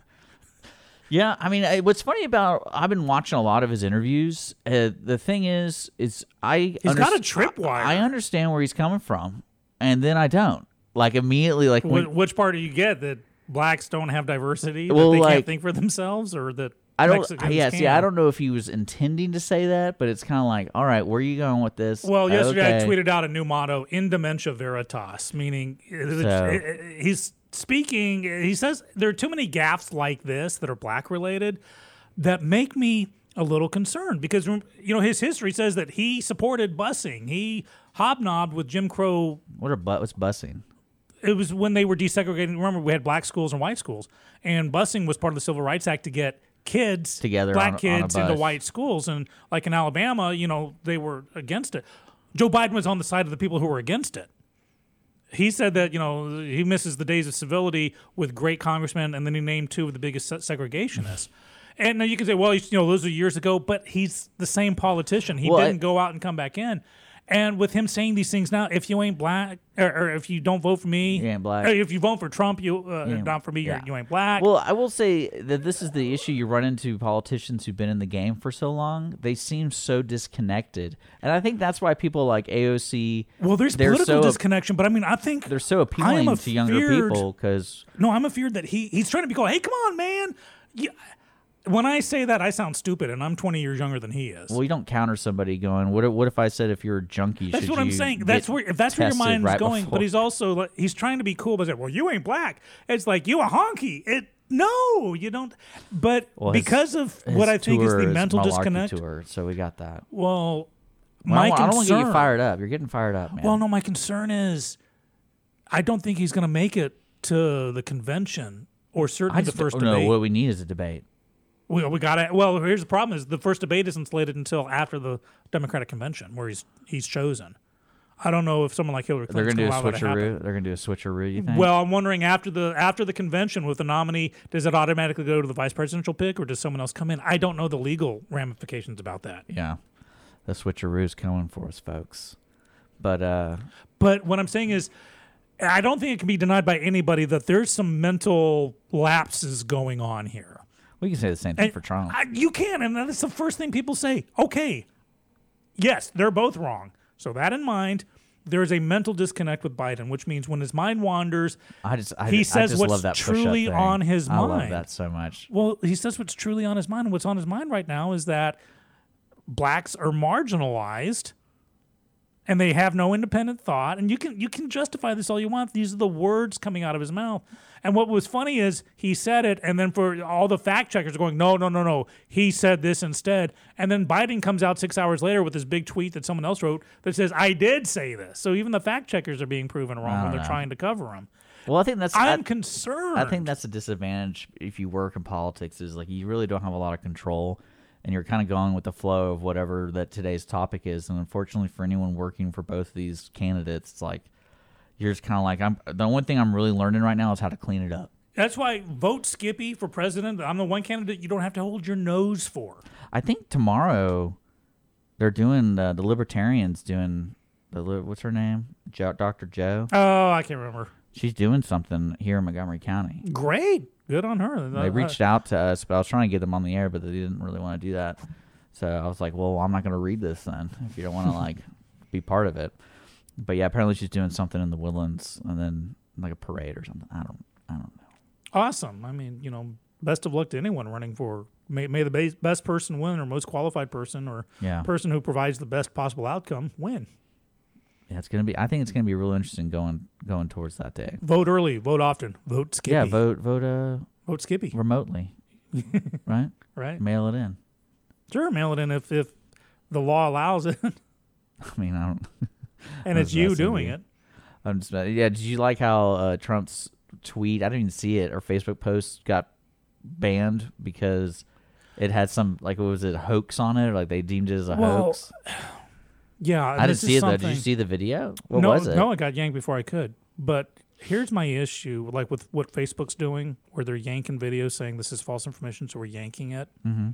Yeah, I mean, I- what's funny about I've been watching a lot of his interviews. Uh, the thing is, is I He's got a underst- tripwire. I, I understand where he's coming from, and then I don't. Like immediately, like when, Wh- which part do you get that blacks don't have diversity? Well, that they like- can't think for themselves, or that I don't. Mexicans yeah, see, can? I don't know if he was intending to say that, but it's kind of like, all right, where are you going with this? Well, uh, yesterday Okay. I tweeted out a new motto: "In dementia veritas," meaning uh, So- it- it- uh, he's speaking. He says there are too many gaffes like this that are black related that make me a little concerned because you know his history says that he supported busing. He hobnobbed with Jim Crow. What are but what's busing? It was when they were desegregating. Remember, we had black schools and white schools, and busing was part of the Civil Rights Act to get kids Together black on a- on kids into white schools. And like in Alabama, you know, they were against it. Joe Biden was on the side of the people who were against it. He said that you know he misses the days of civility with great congressmen, and then he named two of the biggest segregationists. And now you can say, well, you know, those are years ago, but he's the same politician. He Well, didn't go out and come back in. And with him saying these things now, if you ain't black, or, or if you don't vote for me, You ain't black. if you vote for Trump, you uh, ain't- not for me, yeah. you're, you ain't black. Well, I will say that this is the issue you run into politicians who've been in the game for so long. They seem so disconnected, and I think that's why people like AOC. Well, there's political so disconnection, but I mean, I think they're so appealing to younger people because No, I'm afeared that he he's trying to be called. Hey, come on, man. You, when I say that, I sound stupid, and I'm 20 years younger than he is. well, you don't counter somebody going, "What? if- What if I said if you're a junkie?" that's what I'm saying. That's where if that's where your tested mind is right going. before?" But he's also like, he's trying to be cool by saying, "Well, you ain't black." It's like you a honky. It no, you don't. But Well, his- because of what I think is the mental malarkey disconnect. Tour, so we got that. Well, Well, my I don't, I don't want to get you fired up. You're getting fired up, man. Well, no, my concern is, I don't think he's going to make it to the convention or certainly the first first no. What we need is a debate. We, we got it. Well, here's the problem: is the first debate isn't slated until after the Democratic convention, where he's he's chosen. I don't know if someone like Hillary They're Clinton's gonna do a allow that to happen. switcheroo. They're gonna do a switcheroo. You think? Well, I'm wondering after the after the convention with the nominee, does it automatically go to the vice presidential pick, or does someone else come in? I don't know the legal ramifications about that. yeah, the switcheroo's coming for us, folks. But uh, But what I'm saying is, I don't think it can be denied by anybody that there's some mental lapses going on here. We can say the same thing And for Trump. I, you can, and that's the first thing people say. Okay, yes, they're both wrong. So that in mind, there is a mental disconnect with Biden, which means when his mind wanders, I just, I, he says what's truly on his mind. I love that so much. well, he says what's truly on his mind. And what's on his mind right now is that blacks are marginalized and they have no independent thought and you can you can justify this all you want these are the words coming out of his mouth and what was funny is he said it and then for all the fact checkers going no no no no he said this instead and then biden comes out six hours later with this big tweet that someone else wrote that says i did say this so even the fact checkers are being proven wrong when they're know. trying to cover him Well, I think that's. i'm I, concerned I think that's a disadvantage if you work in politics. Is like you really don't have a lot of control, and you're kind of going with the flow of whatever that today's topic is. And unfortunately, for anyone working for both of these candidates, it's like you're just kind of like I'm. The only thing I'm really learning right now is how to clean it up. That's why vote Skippy for president. I'm the one candidate you don't have to hold your nose for. I think tomorrow they're doing uh, the Libertarians doing the li- what's her name, jo- Dr. Jo. Oh, I can't remember. She's doing something here in Montgomery County. Great, good on her. They reached out to us, but I was trying to get them on the air, but they didn't really want to do that. So I was like, well, I'm not going to read this then if you don't want to like be part of it. But yeah, apparently she's doing something in the Woodlands and then like a parade or something. I don't, I don't know. awesome. I mean, you know, best of luck to anyone running for. May, may the base, best person win, or most qualified person, or Yeah, person who provides the best possible outcome win. yeah, it's gonna be. I think it's gonna be real interesting going going towards that day. Vote early, vote often, vote Skippy. Yeah, vote vote uh vote Skippy. remotely, *laughs* right? Right. Mail it in. Sure, mail it in if if the law allows it, *laughs* I mean, I don't. *laughs* it's you doing it. I'm just, yeah. Did you like how uh, Trump's tweet? I didn't even see it or Facebook post got banned because it had some like what was it hoax on it or like they deemed it as a Well, hoax. *sighs* Yeah, I didn't see it though. Did you see the video? What no, was it? No, it got yanked before I could. But here's my issue, like with what Facebook's doing, where they're yanking videos saying this is false information, so we're yanking it. Mm-hmm.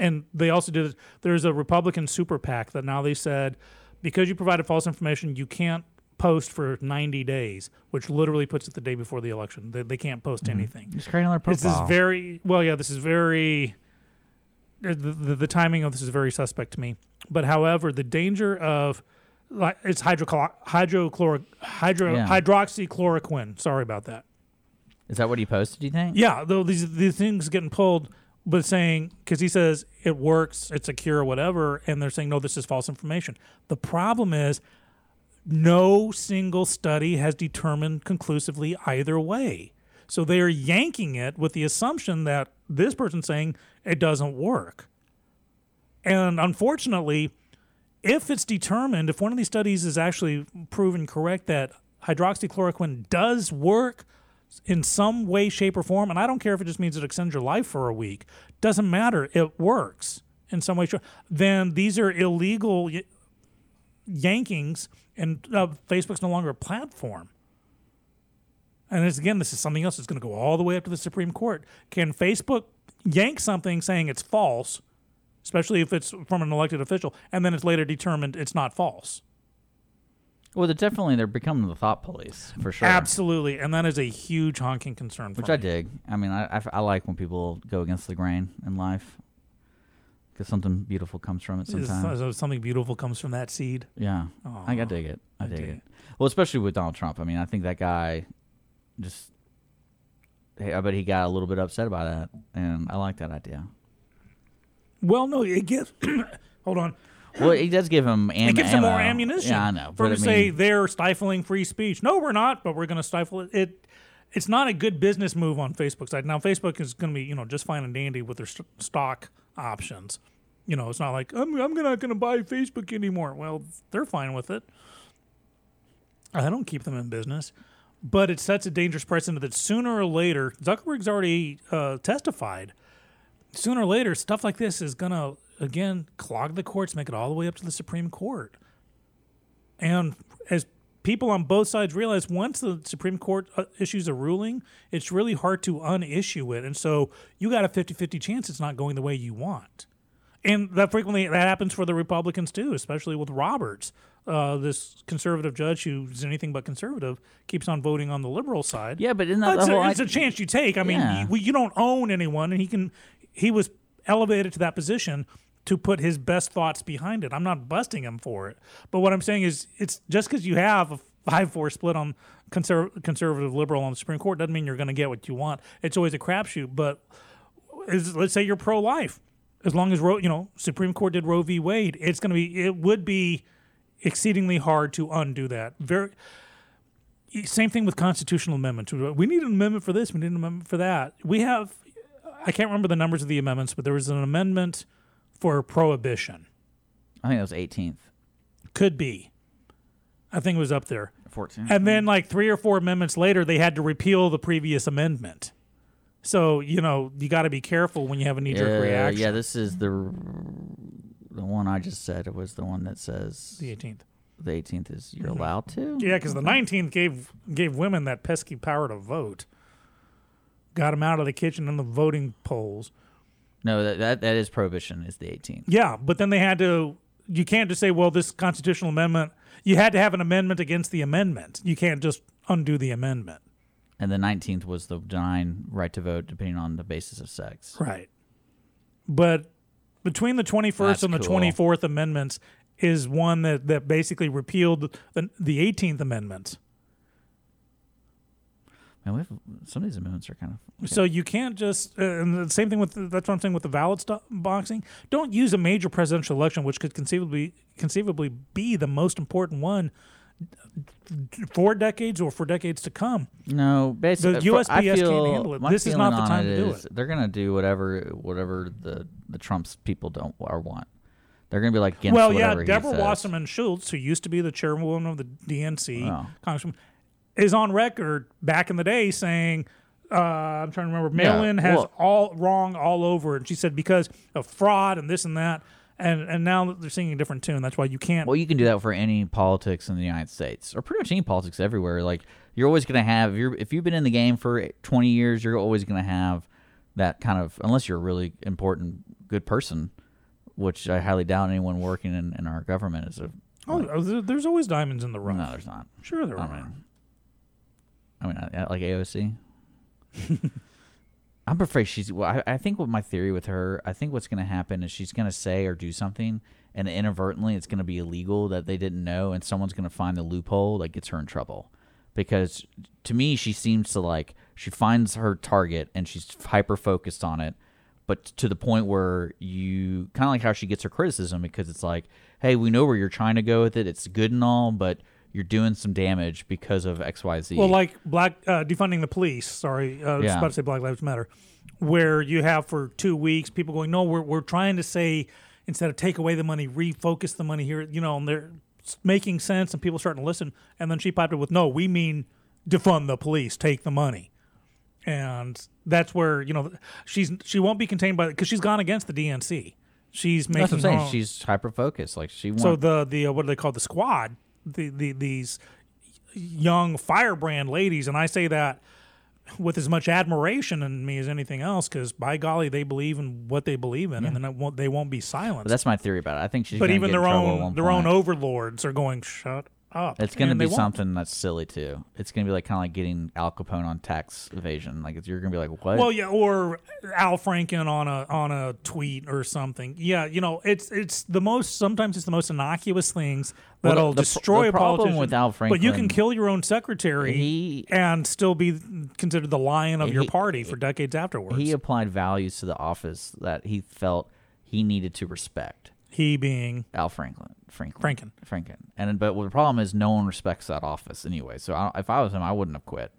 And they also did. There's a Republican super PAC that now they said because you provided false information, you can't post for 90 days, which literally puts it the day before the election. They, they can't post mm-hmm. anything. Just create another This is very well. Yeah, this is very. The, the, the timing of this is very suspect to me. But however, the danger of like it's hydrochlor hydrochloric hydro Yeah. hydroxychloroquine. Sorry about that. Is that what he posted? Do you think? Yeah, though these these things getting pulled, but saying because he says it works, it's a cure, whatever, and they're saying no, this is false information. The problem is no single study has determined conclusively either way. So they are yanking it with the assumption that this person's saying it doesn't work. And unfortunately, if it's determined, if one of these studies is actually proven correct that hydroxychloroquine does work in some way, shape, or form, and I don't care if it just means it extends your life for a week, doesn't matter, it works in some way, then these are illegal yankings, and uh, Facebook's no longer a platform. And it's, again, this is something else that's going to go all the way up to the Supreme Court. Can Facebook yank something saying it's false, especially if it's from an elected official, and then it's later determined it's not false? Well, they're definitely they're becoming the thought police for sure. Absolutely, and that is a huge honking concern for Which me. I dig. I mean, I, I, I like when people go against the grain in life because something beautiful comes from it. sometimes. so something beautiful comes from that seed. Yeah, I, I dig it. I, I dig dig it. it. Well, especially with Donald Trump. I mean, I think that guy just. Hey, I bet he got a little bit upset by that, and I like that idea. Well, no, it gives. *coughs* hold on. Well, he does give him am- It gives them more ammunition. Yeah, I know. For but to I say mean, they're stifling free speech. No, we're not, but we're going to stifle it. It it's not a good business move on Facebook's side. Now, Facebook is going to be you know just fine and dandy with their st- stock options. You know, it's not like I'm I'm not going to buy Facebook anymore. Well, they're fine with it. I don't keep them in business, but it sets a dangerous precedent that sooner or later, Zuckerberg's already uh, testified. Sooner or later, stuff like this is going to again clog the courts, make it all the way up to the Supreme Court. And as people on both sides realize, once the Supreme Court uh, issues a ruling, it's really hard to unissue it. And so you got a 50 50 chance it's not going the way you want. And that frequently that happens for the Republicans too, especially with Roberts, uh, this conservative judge who's anything but conservative, keeps on voting on the liberal side. yeah, but that It's, a, it's a chance you take. I mean, Yeah. you, you don't own anyone, and he can. He was elevated to that position to put his best thoughts behind it. I'm not busting him for it, but what I'm saying is, it's just because you have a five-four split on conser- conservative liberal on the Supreme Court doesn't mean you're going to get what you want. It's always a crapshoot. But let's say you're pro-life, as long as you know, Supreme Court did Roe v. Wade, it's going to be. It would be exceedingly hard to undo that. Very same thing with constitutional amendments. We need an amendment for this. We need an amendment for that. We have, I can't remember the numbers of the amendments, but there was an amendment for prohibition. I think it was 18th, Could be. I think it was up there. 14th. And then, like three or four amendments later, they had to repeal the previous amendment. So you know you got to be careful when you have a knee jerk yeah, uh, reaction. yeah, this is the the one I just said. It was the one that says the 18th. the 18th is you're allowed to. Yeah, because the 19th gave gave women that pesky power to vote. Got them out of the kitchen and the voting polls. No, that, that that is prohibition. Is the 18th. Yeah, but then they had to. You can't just say, "Well, this constitutional amendment." You had to have an amendment against the amendment. You can't just undo the amendment. And the 19th was the denying right to vote depending on the basis of sex. Right. But between the 21st That's and the cool. 24th amendments is one that, that basically repealed the, the 18th amendment. Man, we have some of these amendments are kind of. So you can't just, uh, and the same thing with, that's what I'm saying with the ballot sto- boxing. Don't use a major presidential election, which could conceivably, conceivably be the most important one for decades or for decades to come. No, basically, The USPS I can't feel, handle it. This is not the time to do is it. They're gonna do whatever whatever the the Trump's people don't or want. They're gonna be like against well, yeah, Deborah. Wasserman Schultz, who used to be the chairwoman of the DNC, Oh. Congressman, is on record back in the day saying, uh, I'm trying to remember, mail-in has well- all wrong all over, and she said because of fraud and this and that, and and now they're singing a different tune. That's why you can't. Well, you can do that for any politics in the United States, or pretty much any politics everywhere. Like you're always gonna have if you're if you've been in the game for 20 years, you're always gonna have that kind of unless you're a really important good person, which I highly doubt anyone working in, in our government is a. oh, there- there's always diamonds in the rough. No, there's not. Sure, there I are. mean, I mean, like AOC. *laughs* I'm afraid she's. Well, I, I think what my theory with her, I think what's going to happen is she's going to say or do something, and inadvertently it's going to be illegal that they didn't know, and someone's going to find the loophole that gets her in trouble. Because to me, she seems to like she finds her target and she's hyper focused on it, but to the point where you kind of like how she gets her criticism because it's like, hey, we know where you're trying to go with it. It's good and all, but you're doing some damage because of X, Y, Z. Well, like black uh, defunding the police. Sorry, uh, I was Yeah. about to say Black Lives Matter, where you have for two weeks people going, no, we're we're trying to say instead of take away the money, refocus the money here. You know, and they're making sense, and people starting to listen. And then she piped it with, "No, we mean defund the police, take the money." And that's where you know she's she won't be contained by because she's gone against the DNC. She's making That's what I'm saying. She's hyper focused. Like she so the the uh, what do they call the squad? The the these young firebrand ladies, and I say that with as much admiration in me as anything else, because by golly, they believe in what they believe in, and then won't, they won't be silenced. That's my theory about it. I think she's. but even their own their own overlords are going shut up. It's going to be something that's silly too. It's going to be like kind of like getting Al Capone on tax evasion. Like it's, you're going to be like, what? Well, yeah, or Al Franken on a on a tweet or something. Yeah, you know, it's it's the most sometimes it's the most innocuous things Well, the- that'll the pr- destroy the a problem politician. with Al Franken. but you can kill your own secretary He- and still be considered the lion of your party for decades afterwards. he applied values to the office that he felt he needed to respect. He being Al Franklin, Franklin, Franken. Franken. And but the problem is no one respects that office anyway. So I, if I was him, I wouldn't have quit.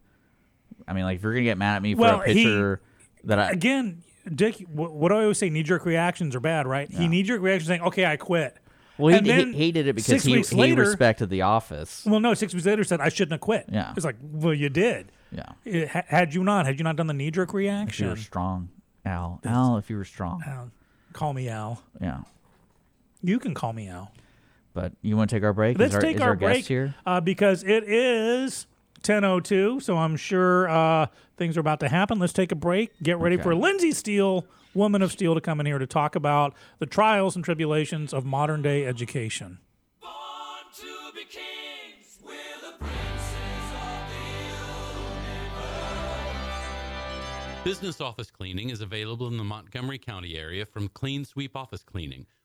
I mean, like if you're gonna get mad at me for Well, a he- picture that I again, Dick. What, what do I always say? Knee jerk reactions are bad, right? He knee jerk reaction saying, "Okay, I quit." well he, and then he, he did it because six he, weeks he later- respected the office. Well, no, six weeks later said I shouldn't have quit. Yeah. it's like, well, you did. Yeah, It- ha- had you not, had you not done the knee jerk if you reaction, were strong, Al, Al, if you were strong, Al, call me Al. yeah. You can call me Al. But you want to take our break? Let's is our, take is our, our break guest here? Uh, because it is 10:02, so I'm sure uh, things are about to happen. Let's take a break. Get ready Okay. for Lindsay Steele, woman of steel, to come in here to talk about the trials and tribulations of modern day education. Born to be kings, we're the princes of the Business office cleaning is available in the Montgomery County area from Clean Sweep Office Cleaning,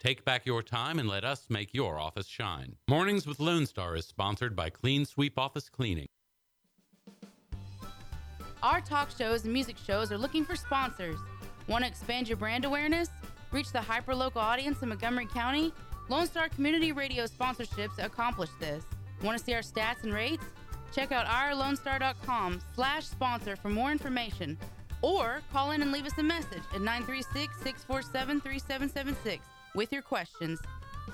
Take back your time and let us make your office shine. Mornings with Lone Star is sponsored by Clean Sweep Office Cleaning. Our talk shows and music shows are looking for sponsors. Want to expand your brand awareness? Reach the hyperlocal audience in Montgomery County? Lone Star Community Radio sponsorships accomplish this. Want to see our stats and rates? Check out ourlonestar.com slash sponsor for more information. Or call in and leave us a message at 936-647-3776 with your questions.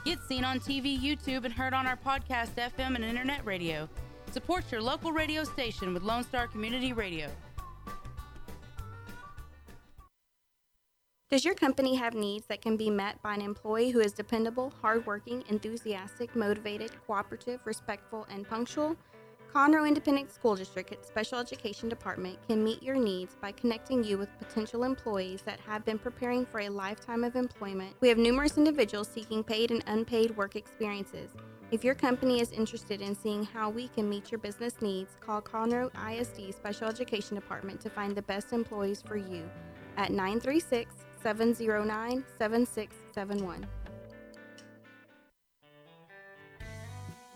Get seen on TV, YouTube, and heard on our podcast, FM, and internet radio. Support your local radio station with Lone Star Community Radio. Does your company have needs that can be met by an employee who is dependable, hardworking, enthusiastic, motivated, cooperative, respectful, and punctual? Conroe Independent School District Special Education Department can meet your needs by connecting you with potential employees that have been preparing for a lifetime of employment. We have numerous individuals seeking paid and unpaid work experiences. If your company is interested in seeing how we can meet your business needs, call Conroe ISD Special Education Department to find the best employees for you at 936 709 7671.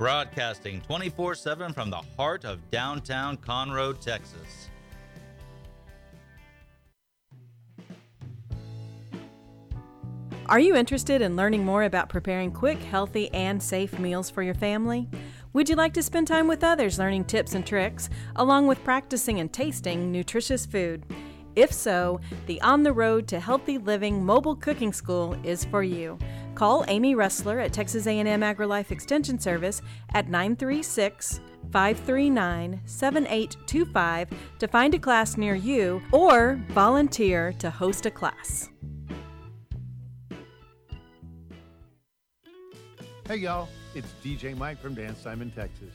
Broadcasting 24 7 from the heart of downtown Conroe, Texas. Are you interested in learning more about preparing quick, healthy, and safe meals for your family? Would you like to spend time with others learning tips and tricks, along with practicing and tasting nutritious food? If so, the On the Road to Healthy Living Mobile Cooking School is for you. Call Amy Ressler at Texas A&M AgriLife Extension Service at 936 539 7825 to find a class near you or volunteer to host a class. Hey y'all, it's DJ Mike from Dan Simon, Texas.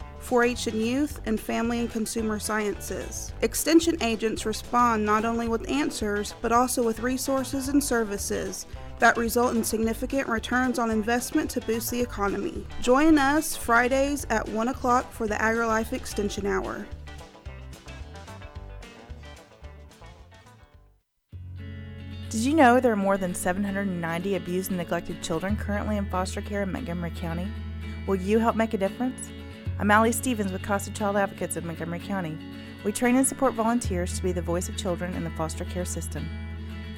4 H and youth, and family and consumer sciences. Extension agents respond not only with answers, but also with resources and services that result in significant returns on investment to boost the economy. Join us Fridays at 1 o'clock for the AgriLife Extension Hour. Did you know there are more than 790 abused and neglected children currently in foster care in Montgomery County? Will you help make a difference? I'm Allie Stevens with Casa Child Advocates of Montgomery County. We train and support volunteers to be the voice of children in the foster care system.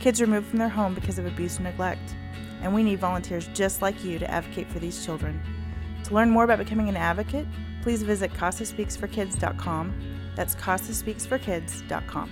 Kids removed from their home because of abuse and neglect, and we need volunteers just like you to advocate for these children. To learn more about becoming an advocate, please visit CasaSpeaksForKids.com. That's CasaSpeaksForKids.com.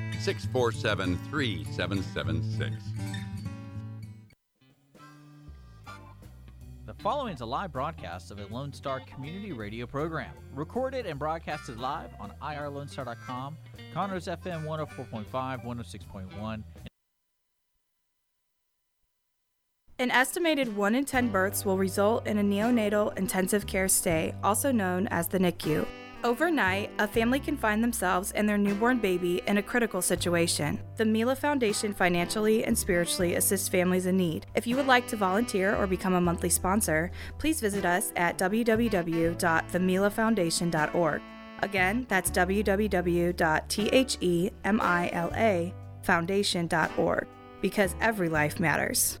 647 3776. The following is a live broadcast of a Lone Star community radio program, recorded and broadcasted live on irlonestar.com, Conroe's FM 104.5, 106.1, An estimated 1 in 10 births will result in a neonatal intensive care stay, also known as the NICU. Overnight, a family can find themselves and their newborn baby in a critical situation. The Mila Foundation financially and spiritually assists families in need. If you would like to volunteer or become a monthly sponsor, please visit us at www.themilafoundation.org. Again, that's www.themilafoundation.org because every life matters.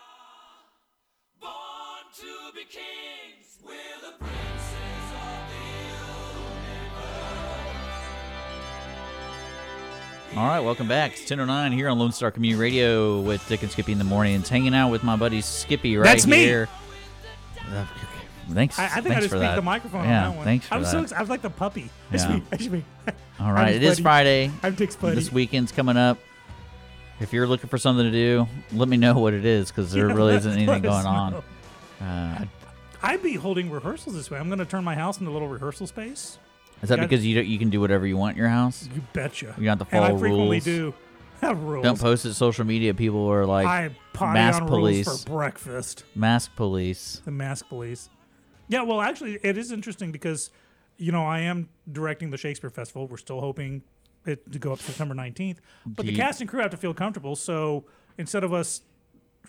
All right, welcome back. It's 10.09 here on Lone Star Community Radio with Dick and Skippy in the mornings, hanging out with my buddy Skippy right That's me. here. Uh, Thanks. I, I think thanks I just for beat that. the microphone yeah, on that one. Thanks for I'm that. so excited. I was like the puppy. It's *laughs* Yeah. me. It's *laughs* me. All I'm right, it is Buddy. Friday. I'm Dick's buddy. This weekend's coming up. If you're looking for something to do, let me know what it is because there Yeah, really *laughs* isn't anything going on. Uh, I'd be holding rehearsals this way. I'm going to turn my house into a little rehearsal space. is that Got- because you don't- you can do whatever you want in your house? You betcha. You got to And follow I frequently rules. do have rules. Don't post it social media. People are like I potty mask on police. rules for breakfast. Mask police. The mask police. Yeah, well, actually, it is interesting because, you know, I am directing the Shakespeare Festival. We're still hoping it to go up September 19th. But Do the cast and crew have to feel comfortable. So instead of us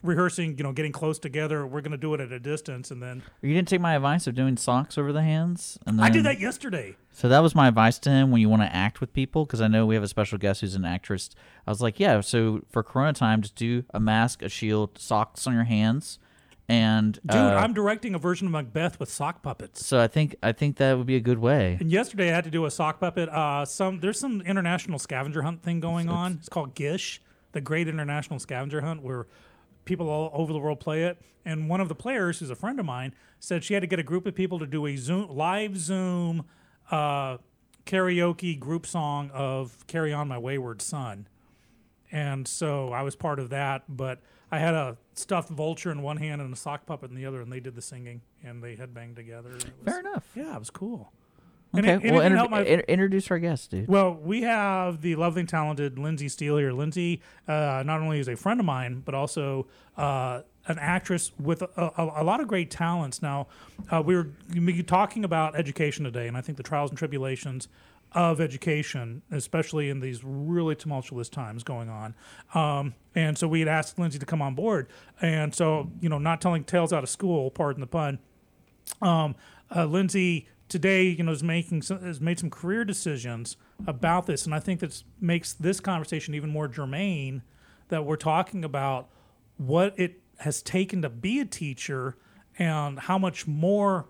rehearsing, you know, getting close together, we're going to do it at a distance. And then You didn't take my advice of doing socks over the hands. And I did that yesterday. So that was my advice to him when you want to act with people, because I know we have a special guest who's an actress. I was like, yeah, so for Corona time, just do a mask, a shield, socks on your hands, and Dude, uh, I'm directing a version of Macbeth with sock puppets. so I think I think that would be a good way. And yesterday I had to do a sock puppet. Uh, some there's some international scavenger hunt thing going on. It's called Gish, the Great International Scavenger Hunt, where people all over the world play it. And one of the players, who's a friend of mine, said she had to get a group of people to do a Zoom live Zoom uh, karaoke group song of "Carry On My Wayward Son." And so I was part of that, but I had a stuffed vulture in one hand and a sock puppet in the other, and they did the singing and they headbanged together. and it was- Fair enough. Yeah, it was cool. Okay, And it- and well, it inter- helped my- in- introduce our guest, dude. Well, we have the lovely and talented Lindsay Steele here. Lindsay uh, not only is a friend of mine, but also uh, an actress with a, a, a lot of great talents. Now, uh, we were we were talking about education today, and I think the trials and tribulations of education, especially in these really tumultuous times going on. Um, and so we had asked Lindsay to come on board. And so, you know, not telling tales out of school, pardon the pun, um, uh, Lindsay today, you know, is making some, has made some career decisions about this, and I think that makes this conversation even more germane. That we're talking about what it has taken to be a teacher, and how much more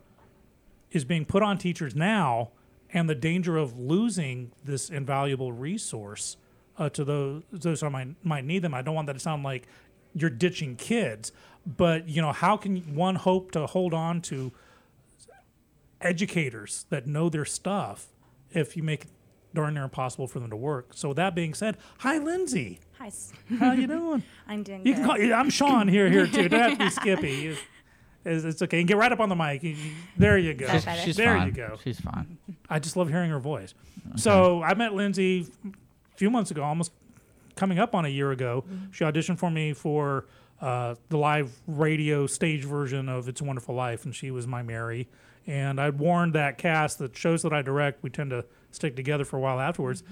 is being put on teachers now, and the danger of losing this invaluable resource uh, to those those who might might need them. I don't want that to sound like you're ditching kids, but you know, how can one hope to hold on to educators that know their stuff if you make it darn near impossible for them to work? So with that being said, hi Lindsay. Hi. How you doing? *laughs* I'm doing You can call, I'm Sean here here too. Don't have to be *laughs* Skippy. It's, it's okay. And get right up on the mic. There you go. She's- she's there fine. you go. She's fine. I just love hearing her voice. So I met Lindsay a few months ago, almost coming up on a year ago. She auditioned for me for uh, the live radio stage version of It's a Wonderful Life, and she was my Mary. And I'd warned that cast that shows that I direct, we tend to stick together for a while afterwards.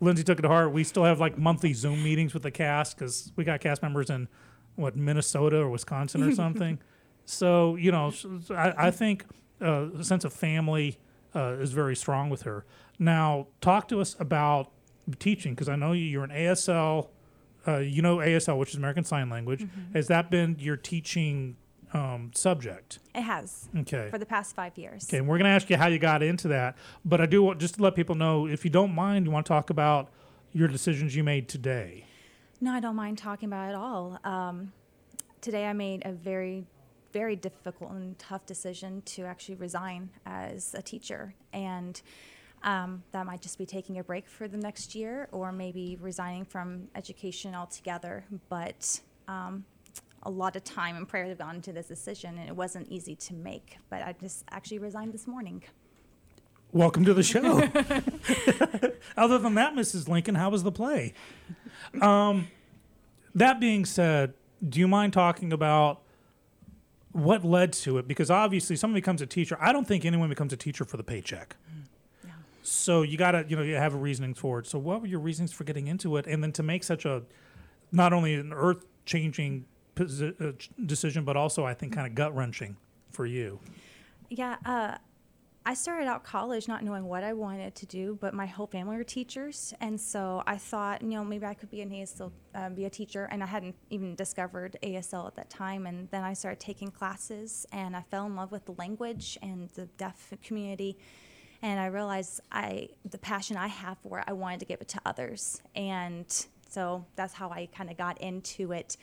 Lindsay took it to heart. We still have like monthly Zoom meetings with the cast because we got cast members in what Minnesota or Wisconsin or *laughs* something. So you know, I think uh, a sense of family uh, is very strong with her. Now, talk to us about teaching because I know you- you're an ASL. Uh, you know ASL, which is American Sign Language. Mhm. Has that been your teaching um, subject? It has. Okay. For the past five years. Okay, and we're going to ask you how you got into that, but I do want just to let people know, if you don't mind, you want to talk about your decisions you made today. No, I don't mind talking about it at all. Um, today I made a very, very difficult and tough decision to actually resign as a teacher. And um, that might just be taking a break for the next year or maybe resigning from education altogether. But um, a lot of time and prayer have gone into this decision, and it wasn't easy to make. But I just actually resigned this morning. Welcome to the show. *laughs* Other than that, Mrs. Lincoln, how was the play? Um, that being said, do you mind talking about what led to it? Because obviously, someone becomes a teacher. I don't think anyone becomes a teacher for the paycheck. yeah. So you gotta, you know, you have a reasoning for it. So what were your reasons for getting into it, and then to make such a, not only an earth-changing posi- uh, decision, but also I think kind of gut-wrenching for you. Yeah, uh, I started out college not knowing what I wanted to do, but my whole family were teachers, and so I thought, you know, maybe I could be an ASL, uh, be a teacher, and I hadn't even discovered ASL at that time. And then I started taking classes, and I fell in love with the language and the deaf community, and I realized I the passion I have for it, I wanted to give it to others, and so that's how I kind of got into it.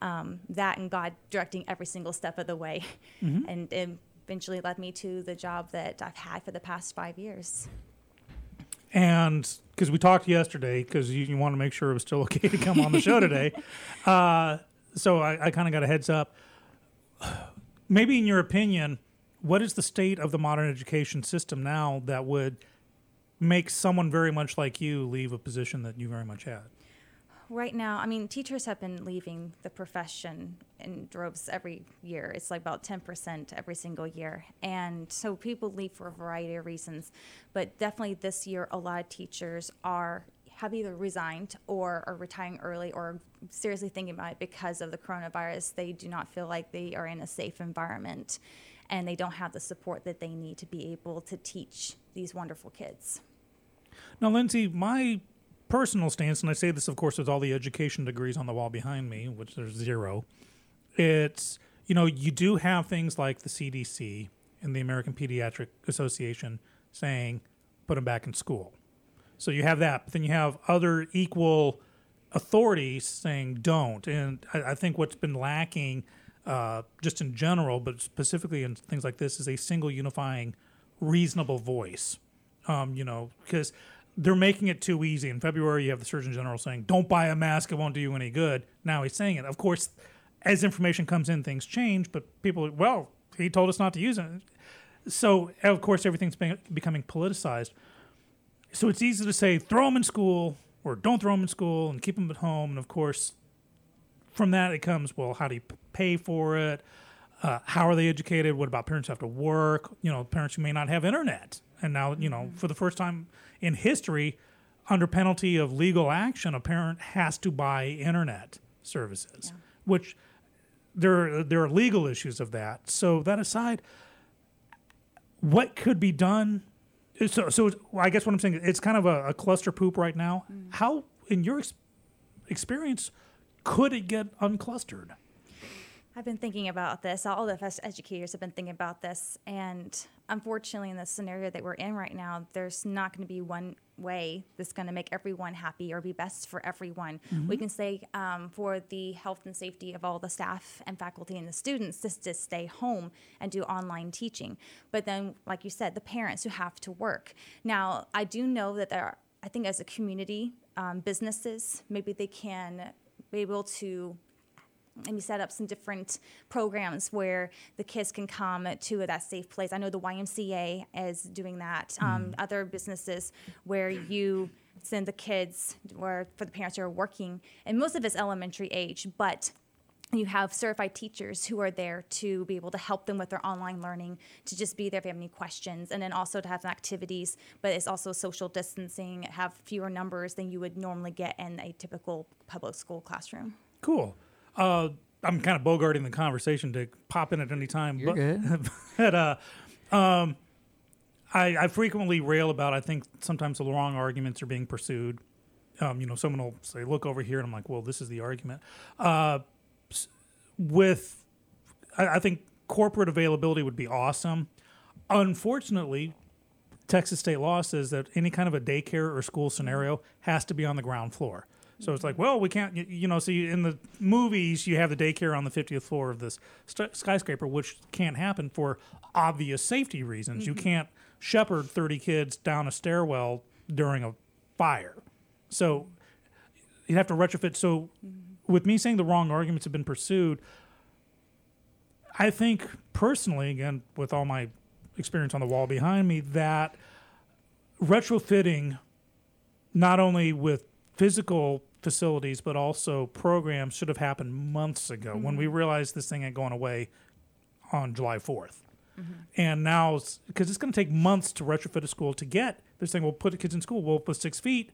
Um, that and God directing every single step of the way, Mhm. *laughs* and it eventually led me to the job that I've had for the past five years. And because we talked yesterday, because you, you want to make sure it was still *laughs* okay to come on the show today, *laughs* uh, so I, I kind of got a heads up. Maybe, in your opinion, what is the state of the modern education system now that would make someone very much like you leave a position that you very much had? Right now, I mean, teachers have been leaving the profession in droves every year. It's like about 10% every single year. And so people leave for a variety of reasons. But definitely this year, a lot of teachers are have either resigned or are retiring early or seriously thinking about it because of the coronavirus. They do not feel like they are in a safe environment and they don't have the support that they need to be able to teach these wonderful kids. Now, Lindsay, my personal stance, and I say this, of course, with all the education degrees on the wall behind me, which there's zero, it's you know, you do have things like the CDC and the American Pediatric Association saying put them back in school. So you have that, but then you have other equal authorities saying don't. And I, I think what's been lacking, uh, just in general, but specifically in things like this, is a single unifying, reasonable voice. Um, you know, because they're making it too easy. In February, you have the Surgeon General saying, "Don't buy a mask; it won't do you any good." Now he's saying it. Of course, as information comes in, things change. But people, well, he told us not to use it. So of course, everything's be- becoming politicized. So it's easy to say throw them in school or don't throw them in school and keep them at home. And of course, from that it comes well, how do you pay for it? Uh, how are they educated? What about parents who have to work? You know, parents who may not have internet. And now, you know, mm-hmm. for the first time in history, under penalty of legal action, a parent has to buy internet services, which there there are legal issues of that. So that aside, what could be done? So, so I guess what I'm saying, it's kind of a, a cluster poop right now. Mm. How, in your ex- experience, could it get unclustered? I've been thinking about this. All of us educators have been thinking about this. And unfortunately, in the scenario that we're in right now, there's not going to be one way that's going to make everyone happy or be best for everyone. We Mhm. can say um, for the health and safety of all the staff and faculty and the students just to stay home and do online teaching. But then, like you said, the parents who have to work. Now, I do know that there are, I think as a community, um, businesses, maybe they can be able to maybe set up some different programs where the kids can come to that safe place. I know the YMCA is doing that. Um, Other businesses where you send the kids, or for the parents who are working, and most of it's elementary age, but you have certified teachers who are there to be able to help them with their online learning, to just be there if they have any questions, and then also to have some activities. But it's also social distancing, have fewer numbers than you would normally get in a typical public school classroom. Cool. Uh, I'm kind of bogarting the conversation to pop in at any time. You're but, good. *laughs* but uh, um, I, I frequently rail about. I think sometimes the wrong arguments are being pursued. Um, you know, someone will say, "Look over here," and I'm like, "Well, this is the argument." Uh, with, I, I think corporate availability would be awesome. Unfortunately, Texas state law says that any kind of a daycare or school scenario has to be on the ground floor. So it's like, well, we can't, you, you know, see in the movies, you have the daycare on the 50th floor of this st- skyscraper, which can't happen for obvious safety reasons. You Mhm. can't shepherd 30 kids down a stairwell during a fire. So you'd have to retrofit. So with me saying the wrong arguments have been pursued, I think personally, again, with all my experience on the wall behind me, that retrofitting not only with physical facilities but also programs should have happened months ago when we mm-hmm. realized this thing ain't going away on July 4th. Mm-hmm. And now, because it's going to take months to retrofit a school to get this thing, we'll put the kids in school, we'll put six feet.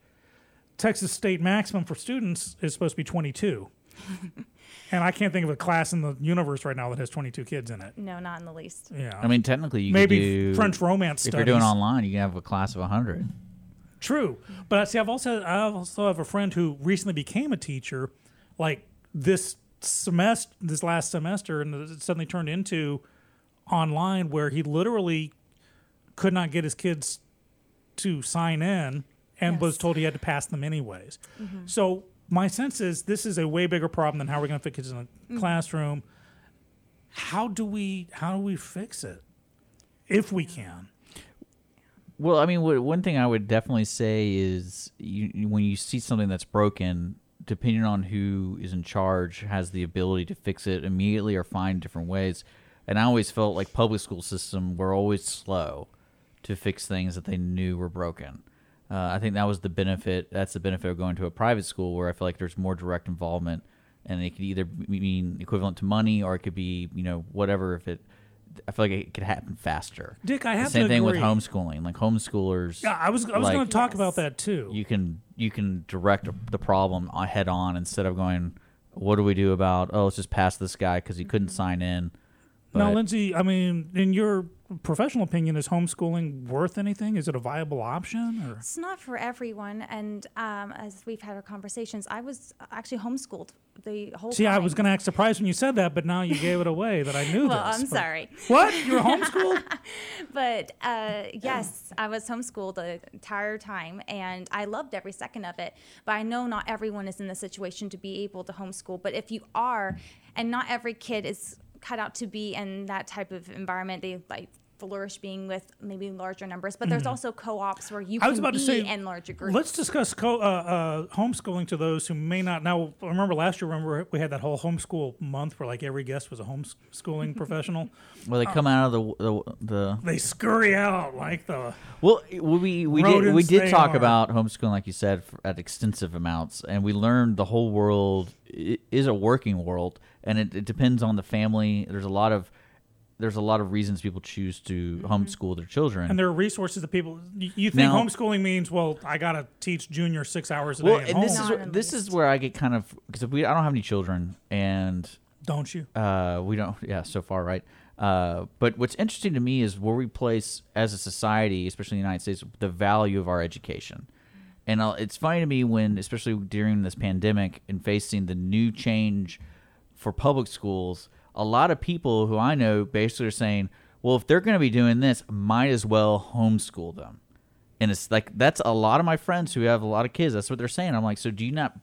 Texas state maximum for students is supposed to be 22. *laughs* and I can't think of a class in the universe right now that has 22 kids in it. No, not in the least. Yeah. I mean, technically, you Maybe could do French romance If you're doing online, you can have a class of 100. True, but I see. I've also I also have a friend who recently became a teacher, like this semester, this last semester, and it suddenly turned into online, where he literally could not get his kids to sign in, and was told he had to pass them anyways. Mhm. So my sense is this is a way bigger problem than how we're going to fit kids in a Mhm. classroom. How do we how do we fix it, if we can? Well, I mean, one thing I would definitely say is you- when you see something that's broken, depending on who is in charge, has the ability to fix it immediately or find different ways. And I always felt like public school system were always slow to fix things that they knew were broken. Uh, I think that was the benefit. That's the benefit of going to a private school where I feel like there's more direct involvement, and it could either mean equivalent to money or it could be you know whatever. If it, I feel like it could happen faster. Dick, I The have to same thing with homeschooling. Like homeschoolers. Yeah, I was I was like, going to talk about that too. You can you can direct the problem head on instead of going, what do we do about? Oh, let's just pass this guy because he couldn't sign in. now, Lindsay, I mean, in your professional opinion, is homeschooling worth anything? Is it a viable option? Or It's not for everyone, and um, as we've had our conversations, I was actually homeschooled the whole see, time. I was going to act surprised when you said that, but now you gave it away that I knew *laughs* Well, this. I'm but- sorry. What? *laughs* You were homeschooled? *laughs* but uh, yes, I was homeschooled the entire time, and I loved every second of it. But I know not everyone is in the situation to be able to homeschool. But if you are, and not every kid is cut out to be in that type of environment, they like flourish being with maybe larger numbers. But there's Mhm. also co-ops where you I was can about be to say, in larger groups. Let's discuss co- uh, uh, homeschooling to those who may not. Now, I remember last year, remember we had that whole homeschool month where like every guest was a homeschooling *laughs* professional. Well, they Uh, come out of the the, the They scurry out like the. Well, we we did we did talk are. about homeschooling, like you said, f at extensive amounts, and we learned the whole world is a working world, and it, it depends on the family. There's a lot of there's a lot of reasons people choose to homeschool their children. And there are resources that people. You you think Now- homeschooling means well, I gotta teach Junior six hours a well, day at and home. this is where, this is where I get kind of because we I don't have any children, and Don't you? Uh, we don't. Yeah, so far, right. Uh, but what's interesting to me is where we place as a society, especially in the United States, the value of our education. And I'll, it's funny to me when, especially during this pandemic and facing the new change for public schools, a lot of people who I know basically are saying, well, if they're going to be doing this, might as well homeschool them. And it's like, that's a lot of my friends who have a lot of kids. That's what they're saying. I'm like, so do you not,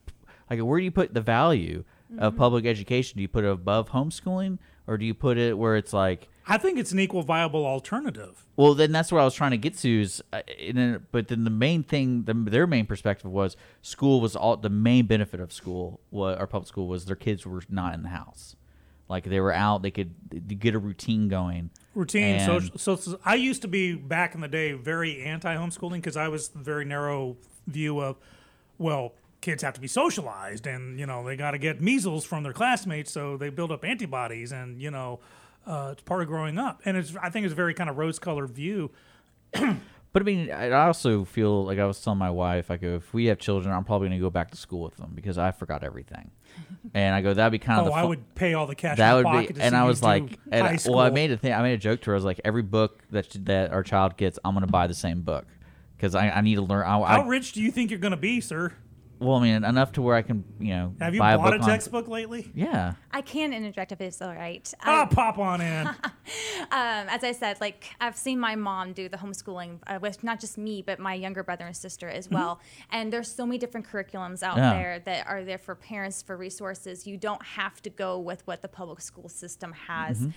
like, where do you put the value of Mhm. public education? Do you put it above homeschooling or do you put it where it's like, I think it's an equal viable alternative. well, then that's what I was trying to get to. Is, uh, in a, but then the main thing, the, their main perspective was school was all the main benefit of school. What our public school was, their kids were not in the house, like they were out. They could get a routine going. routine so, so i used to be back in the day very anti-homeschooling because i was the very narrow view of well kids have to be socialized and you know they got to get measles from their classmates so they build up antibodies and you know uh, it's part of growing up and it's i think it's a very kind of rose-colored view *clears throat* But I mean, I I also feel like I was telling my wife, I go, if we have children, I'm probably going to go back to school with them because I forgot everything. *laughs* And I go, that'd be kind of Oh, the I would pay all the cash in That my would pocket be, to and I was like, and I- well, I made a thing. I made a joke to her. I was like, every book that that our child gets, I'm going to buy the same book because I, I need to learn. I, how I, rich do you think you're going to be sir well, I mean, enough to where I can, you know, have you buy bought a a, book on- textbook lately Yeah. I can interject if it's all right. ah Um, pop on in *laughs* um, as I said, like I've seen my mom do the homeschooling uh, with not just me, but my younger brother and sister as well. And there's so many different curriculums out Yeah. there that are there for parents for resources. You don't have to go with what the public school system has.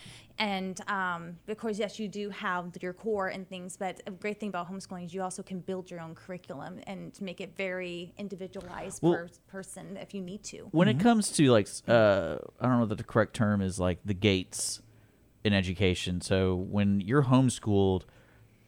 And um, because yes, you do have your core and things, but a great thing about homeschooling is you also can build your own curriculum and make it very individualized Well- per person if you need to. when it comes to like uh i don't know that the correct term is like the gates in education so when you're homeschooled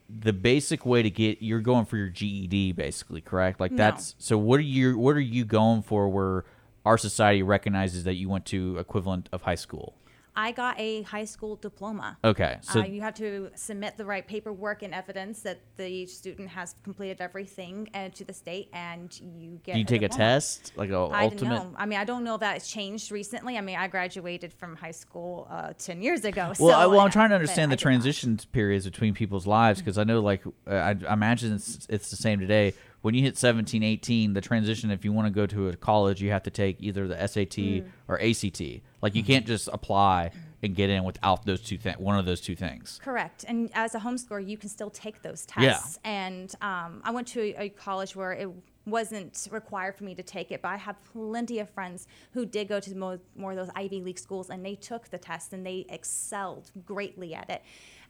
the basic way to get you're going for your ged basically correct like No. that's so what are you what are you going for where our society recognizes that you went to equivalent of high school I got a high school diploma. Okay, so- uh, you have to submit the right paperwork and evidence that the student has completed everything uh, to the state, and you get. do you take a test like a I don't know. I mean, I don't know if that's changed recently. I mean, I graduated from high school uh, ten years ago. Well, I, so, well, I'm uh, trying to understand the transition periods between people's lives because I know, like, uh, I, I imagine it's, it's the same today. When you hit 17, 18, the transition, if you want to go to a college, you have to take either the SAT Mm. or ACT. Like, you can't just apply and get in without those two things, one of those two things. Correct. And as a homeschooler, you can still take those tests. Yeah. And um, I went to a, a college where it wasn't required for me to take it, but I have plenty of friends who did go to more, more of those Ivy League schools and they took the test and they excelled greatly at it.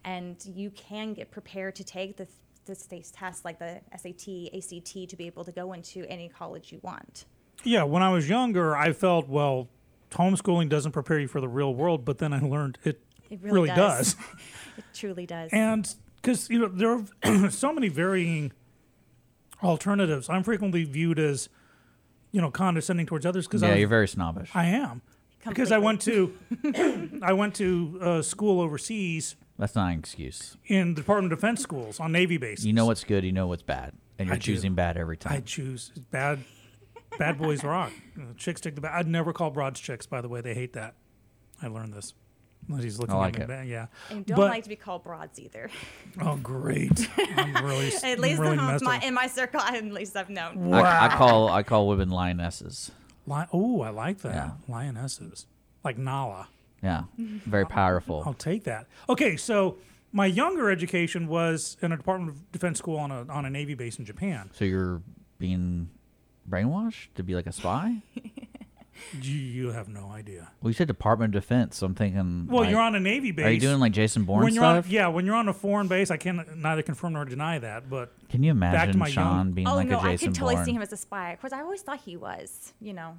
And you can get prepared to take the, the state's test like the SAT, ACT to be able to go into any college you want. Yeah, when I was younger, I felt well, homeschooling doesn't prepare you for the real world, but then I learned it, It really, does. *laughs* it truly does. And because you know there are *clears throat* so many varying alternatives, I'm frequently viewed as you know condescending towards others because Yeah, you're very snobbish. I am because I went to *laughs* *coughs* I went to uh, school overseas That's not an excuse. in the Department of Defense schools on Navy bases. You know what's good, you know what's bad, and you're I do. choosing bad every time. I choose bad. Bad boys rock. Uh, chicks take the bad. I'd never call broads chicks. By the way, they hate that. I learned this. He's looking I like at me. it. ba- Yeah. And don't But- like to be called broads either. Oh, great! I'm *laughs* really, at least I'm really the messed my, up. in my circle, at least I've known. I, I call I call women lionesses. Li- oh, I like that. Yeah. Lionesses, like Nala. Yeah, very powerful. I'll take that. Okay, so my younger education was in a Department of Defense school on a on a Navy base in Japan. So you're being brainwashed to be like a spy? *laughs* You, you have no idea. Well, you said Department of Defense, so I'm thinking. Well, like- you're on a Navy base. Are you doing like Jason Bourne when you're stuff? On, yeah, when you're on a foreign base, I can neither confirm nor deny that. But Can you back to imagine my Sean young, being oh like no, a I Jason could totally Bourne? see him as a spy. Of course, I always thought he was. You know.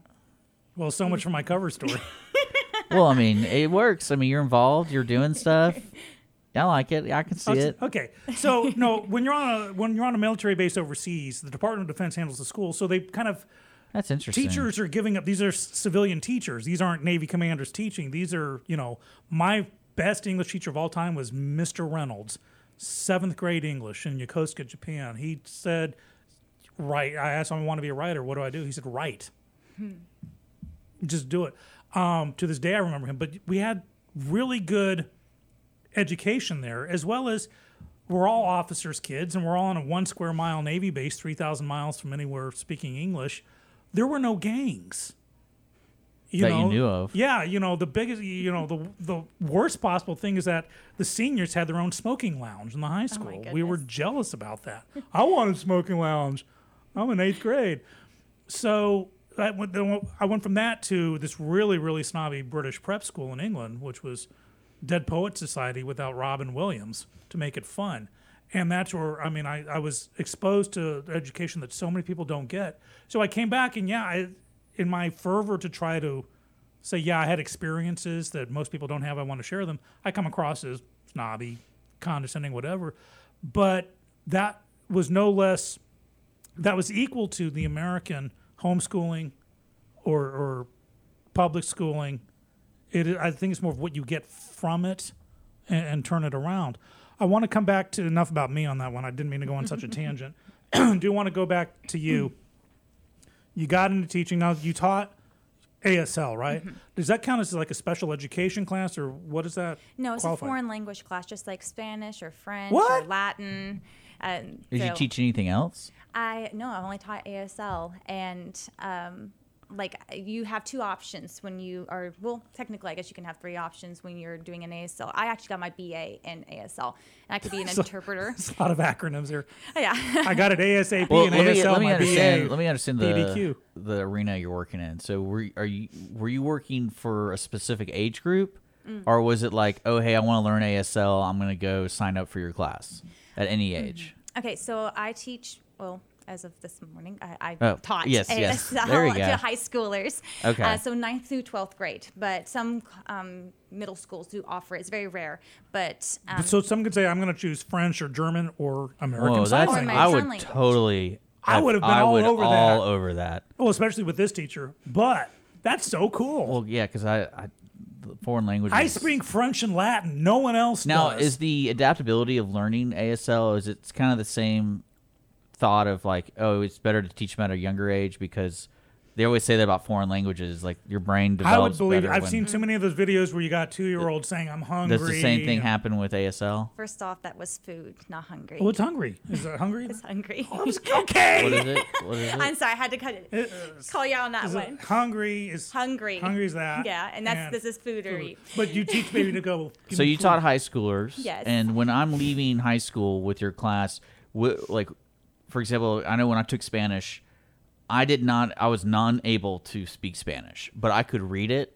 Well, so much for my cover story. *laughs* well, I mean, it works. I mean, you're involved. You're doing stuff. I like it. I can see Okay, it. Okay, so no, when you're on a when you're on a military base overseas, the Department of Defense handles the school, so they kind of That's interesting. teachers are giving up. These are civilian teachers. These aren't Navy commanders teaching. These are you know my best English teacher of all time was Mr. Reynolds, seventh grade English in Yokosuka, Japan. He said, "Write." I asked him, "I want to be a writer. What do I do?" He said, "Write." Hmm. Just do it. Um, to this day, I remember him. But we had really good education there, as well as we're all officers' kids, and we're all on a one square mile Navy base, three thousand miles from anywhere speaking English. There were no gangs. That you knew of. Yeah, you know the biggest, you know the the worst possible thing is that the seniors had their own smoking lounge in the high school. we were jealous about that. I wanted smoking lounge. I'm in eighth grade, so I went, I went from that to this really really snobby British prep school in England, which was Dead Poet Society without Robin Williams to make it fun. And that's where I mean I, I was exposed to education that so many people don't get. So I came back and yeah, I, in my fervor to try to say yeah I had experiences that most people don't have, I want to share them. I come across as snobby, condescending, whatever. But that was no less that was equal to the American homeschooling or, or public schooling. It, I think it's more of what you get from it and, and turn it around. I want to come back to enough about me on that one. I didn't mean to go on such a *laughs* tangent. *clears throat* Do want to go back to you. You got into teaching. Now you taught ASL, right? Mm-hmm. Does that count as like a special education class, or what is that? No, it's qualify? a foreign language class, just like Spanish or French What? or Latin. And Did you teach anything else? I no, I've only taught ASL, and um, like you have two options when you are well, technically, I guess you can have three options when you're doing an ASL. I actually got my BA in ASL, and I could be an *laughs* So- interpreter. There's a lot of acronyms here. *laughs* Yeah. I got an ASAP Well, and let me, ASL. let me my understand. BA, let me understand the PDQ. the arena you're working in. So, were are you were you working for a specific age group, Mm. or was it like, oh, hey, I want to learn ASL. I'm going to go sign up for your class at any Mm-hmm. age? Okay, so I teach. Well, as of this morning, I, I Oh, taught yes, yes. ASL *laughs* There to high schoolers. Okay. Uh, so ninth through twelfth grade, but some um, middle schools do offer it. It's very rare, but um, so some could say I'm going to choose French or German or American Whoa, Sign that's Language. I would totally. I would have been I all would over all that. over that. Well, especially with this teacher. But that's so cool. Well, yeah, because I, I foreign languages. I speak French and Latin. No one else Now, does. is the adaptability of learning ASL is it kind of the same thought of like, oh, it's better to teach them at a younger age because they always say that about foreign languages, like your brain develops. I would believe it. I've seen too many of those videos where you got two year olds saying, I'm hungry. Does the same thing happen with ASL? first off, that was food, not hungry. Oh, it's hungry. Is it hungry? it's hungry. Oh, it's okay. *laughs* What is it? What is it? I'm sorry, I had to cut it. Call you out on that Is it one. hungry is Hungry. Hungry is that. Yeah, and that's this is food or eat. But you teach baby to go. *laughs* So you food. taught high schoolers, Yes. And when I'm leaving high school with your class, wh- like, for example, I know when I took Spanish, I did not, I was non able to speak Spanish, but I could read it,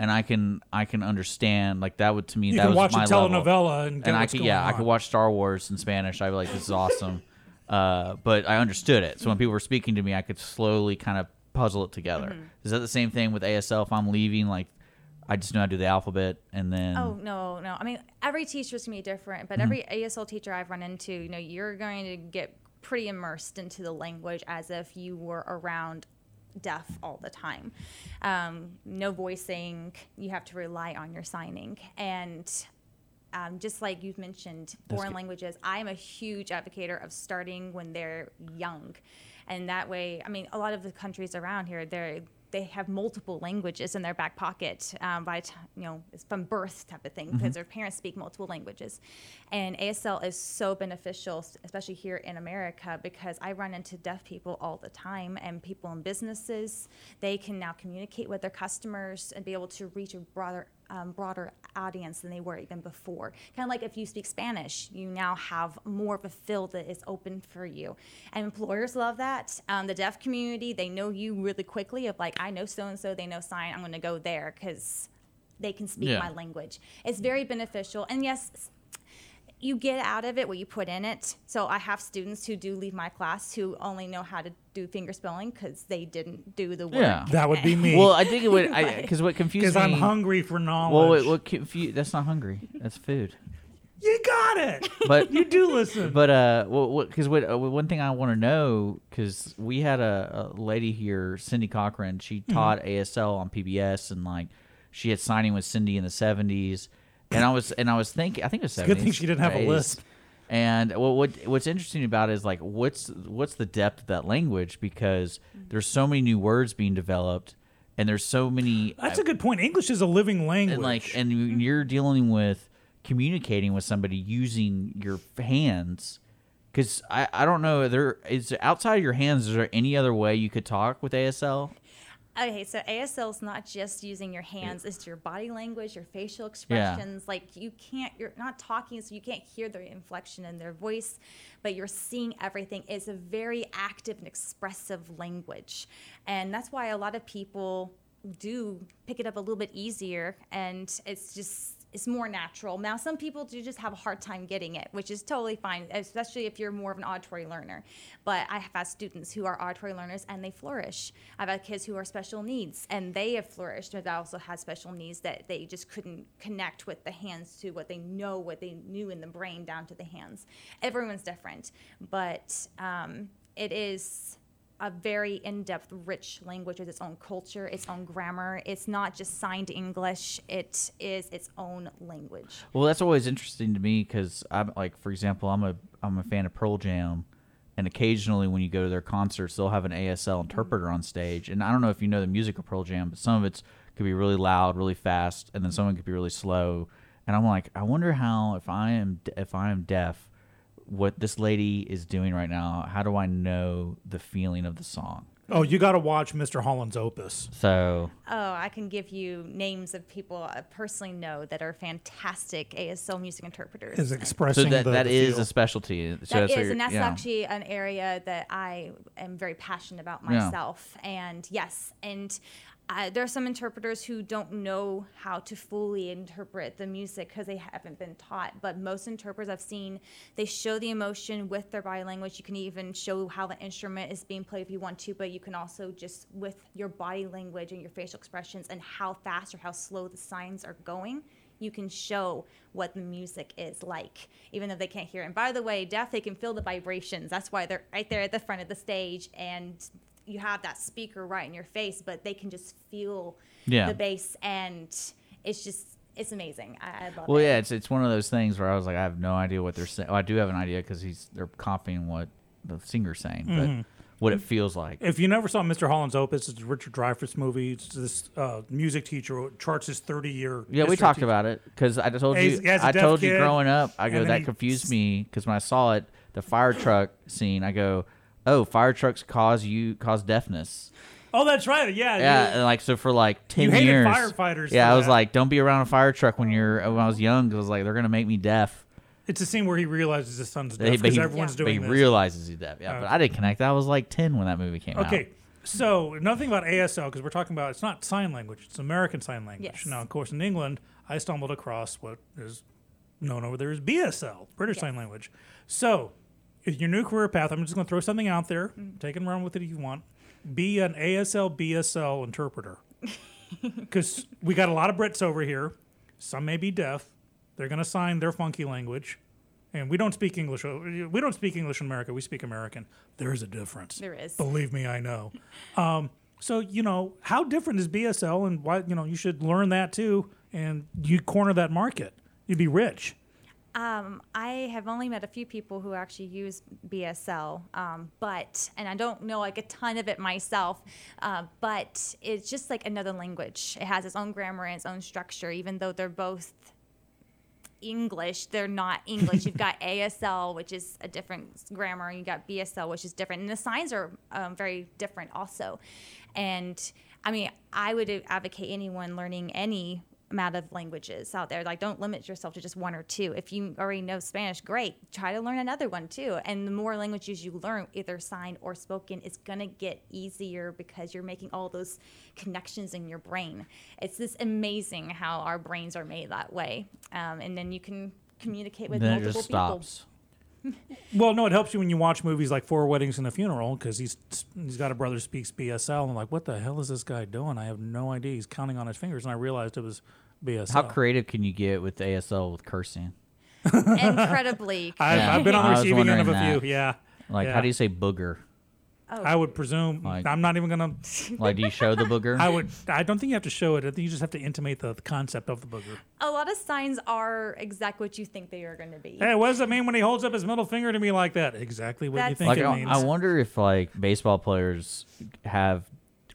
and I can, I can understand. Like that would to me, You that can was watch a my level. telenovela and get I what's could, going yeah, I could watch Star Wars in Spanish. I'd be like, this is awesome. *laughs* Uh, but I understood it. So when people were speaking to me, I could slowly kind of puzzle it together. Mhm. Is that the same thing with ASL? If I'm leaving, like, I just know how to do the alphabet, and then Oh no, no. I mean, every teacher's gonna be different, but Mhm. every ASL teacher I've run into, you know, you're going to get pretty immersed into the language as if you were around deaf all the time. Um, no voicing. You have to rely on your signing, and um, just like you've mentioned, foreign languages. I am a huge advocate of starting when they're young, and that way, I mean, a lot of the countries around here, they're they have multiple languages in their back pocket um, by t- you know it's from birth type of thing Mhm. because their parents speak multiple languages, and ASL is so beneficial, especially here in America, because I run into deaf people all the time and people in businesses. They can now communicate with their customers and be able to reach a broader um, broader audience than they were even before. Kind of like if you speak Spanish, you now have more of a field that is open for you. And employers love that. Um, the deaf community, they know you really quickly of like, I know so and so, they know sign, I'm going to go there because they can speak Yeah. my language. It's very beneficial. And yes, you get out of it what you put in it. So I have students who do leave my class who only know how to do finger spelling because they didn't do the work. Yeah, That would be me. Well, I think it would because *laughs* what confused Because I'm hungry for Well, knowledge. what, what confu- That's not hungry. That's food. You got it. But you do listen. But uh, what? Because what, uh, one thing I want to know because we had a, a lady here, Cindy Cochran. She Mm-hmm. taught ASL on PBS, and like she had signing with Cindy in the seventies. And I was and I was thinking, I think it was It's a good thing she didn't have a 80s. lisp. And what, what what's interesting about it is like what's what's the depth of that language because there's so many new words being developed, and there's so many That's uh, a good point. English is a living language. and like and you- mm-hmm. you're dealing with communicating with somebody using your hands because I, I don't know there is outside of your hands is there any other way you could talk with asl Okay, so ASL is not just using your hands; it's your body language, your facial Yeah. expressions. Like you can't, you're not talking, so you can't hear their inflection in their voice, but you're seeing everything. It's a very active and expressive language, and that's why a lot of people do pick it up a little bit easier, and it's just it's more natural. Now, some people do just have a hard time getting it, which is totally fine, especially if you're more of an auditory learner. But I have had students who are auditory learners and they flourish. I've had kids who are special needs and they have flourished, but I also had special needs that they just couldn't connect with the hands to what they know, what they knew in the brain down to the hands. Everyone's different, but um, it is a very in-depth, rich language with its own culture, its own grammar. It's not just signed English; it is its own language. well that's always interesting to me because i'm like for example i'm a i'm a fan of pearl jam and occasionally when you go to their concerts they'll have an asl mm-hmm. interpreter on stage and i don't know if you know the music of pearl jam but some of it's could be really loud really fast and then someone could be really slow and i'm like i wonder how if i am if i am deaf what this lady is doing right now how do i know the feeling of the song oh, you got to watch Mr. Holland's Opus. so Oh, I can give you names of people I personally know that are fantastic ASL music interpreters. Is expressing so that, the, that the is feel. a specialty so That that's what is, you're- and that's yeah. actually an area that I am very passionate about Yeah. myself. And yes, and there are some interpreters who don't know how to fully interpret the music because they haven't been taught. But most interpreters I've seen, they show the emotion with their body language. You can even show how the instrument is being played if you want to, but you can also just with your body language and your facial expressions and how fast or how slow the signs are going you can show what the music is like, even though they can't hear it. And by the way, deaf, they can feel the vibrations. That's why they're right there at the front of the stage, and you have that speaker right in your face, but they can just feel Yeah. the bass, and it's just it's amazing. I, I love Well, it. yeah, it's it's one of those things where I was like, I have no idea what they're saying. Well, I do have an idea because he's they're copying what the singer's saying, Mhm. but what it feels like. If you never saw Mr. Holland's Opus, it's a Richard Dreyfuss movie. It's this uh, music teacher who charts his 30 year. Yeah, we talked about it because I told you. I has a I deaf told you growing up. I go that he- confused me because when I saw it, the fire truck scene. I go, oh, fire trucks cause you cause deafness. Oh, that's right. Yeah. Yeah, you- and like so for like ten You hated years. firefighters Yeah, for I was that. like, don't be around a fire truck when you're when I was young because I was like, they're gonna make me deaf. It's a scene where he realizes his son's But deaf but because he, everyone's but doing he this. realizes he's deaf. Yeah, but oh. I didn't connect. I was like ten when that movie came out. Okay, so nothing about ASL because we're talking about it's not sign language; it's American Sign Language. Yes. Now, of course, in England, I stumbled across what is known over there as BSL, British Sign Language. So, if your new career path, I'm just going to throw something out there. Take and run with it if you want. Be an ASL BSL interpreter *laughs* because we got a lot of Brits over here. Some may be deaf. They're going to sign their funky language. And we don't speak English. We don't speak English in America. We speak American. There is a difference. There is. Believe me, I know. *laughs* Um, so you know how different is BSL, and why you know you should learn that too, and you corner that market. You'd be rich. Um, I have only met a few people who actually use BSL, um, but and I don't know like a ton of it myself. Uh, but it's just like another language. It has its own grammar and its own structure, even though they're both English. They're not *laughs* English. You've got ASL, which is a different grammar, and you got BSL, which is different, and the signs are um, very different also. And I mean, I would advocate anyone learning any amount of languages out there. Like, don't limit yourself to just one or two. If you already know Spanish, great. Try to learn another one too. And the more languages you learn, either signed or spoken, it's gonna get easier because you're making all those connections in your brain. It's this amazing how our brains are made that way. Um, and then you can communicate with then multiple just people. stops. Well, no, it helps you when you watch movies like Four Weddings and a Funeral because he's he's got a brother who speaks BSL, and I'm like, what the hell is this guy doing? I have no idea. He's counting on his fingers, and I realized it was BSL. How creative can you get with ASL with cursing? Incredibly. *laughs* I've, I've been on the receiving end of a wondering few. Yeah. Like, Yeah. how do you say booger? Oh. I would presume. Like- I'm not even gonna. *laughs* Like, do you show the booger? I would. I don't think you have to show it. I think you just have to intimate the, the concept of the booger. A lot of signs are exactly what you think they are going to be. Hey, what does it mean when he holds up his middle finger to me like that? Exactly what you think Like, it I, means. I wonder if like baseball players have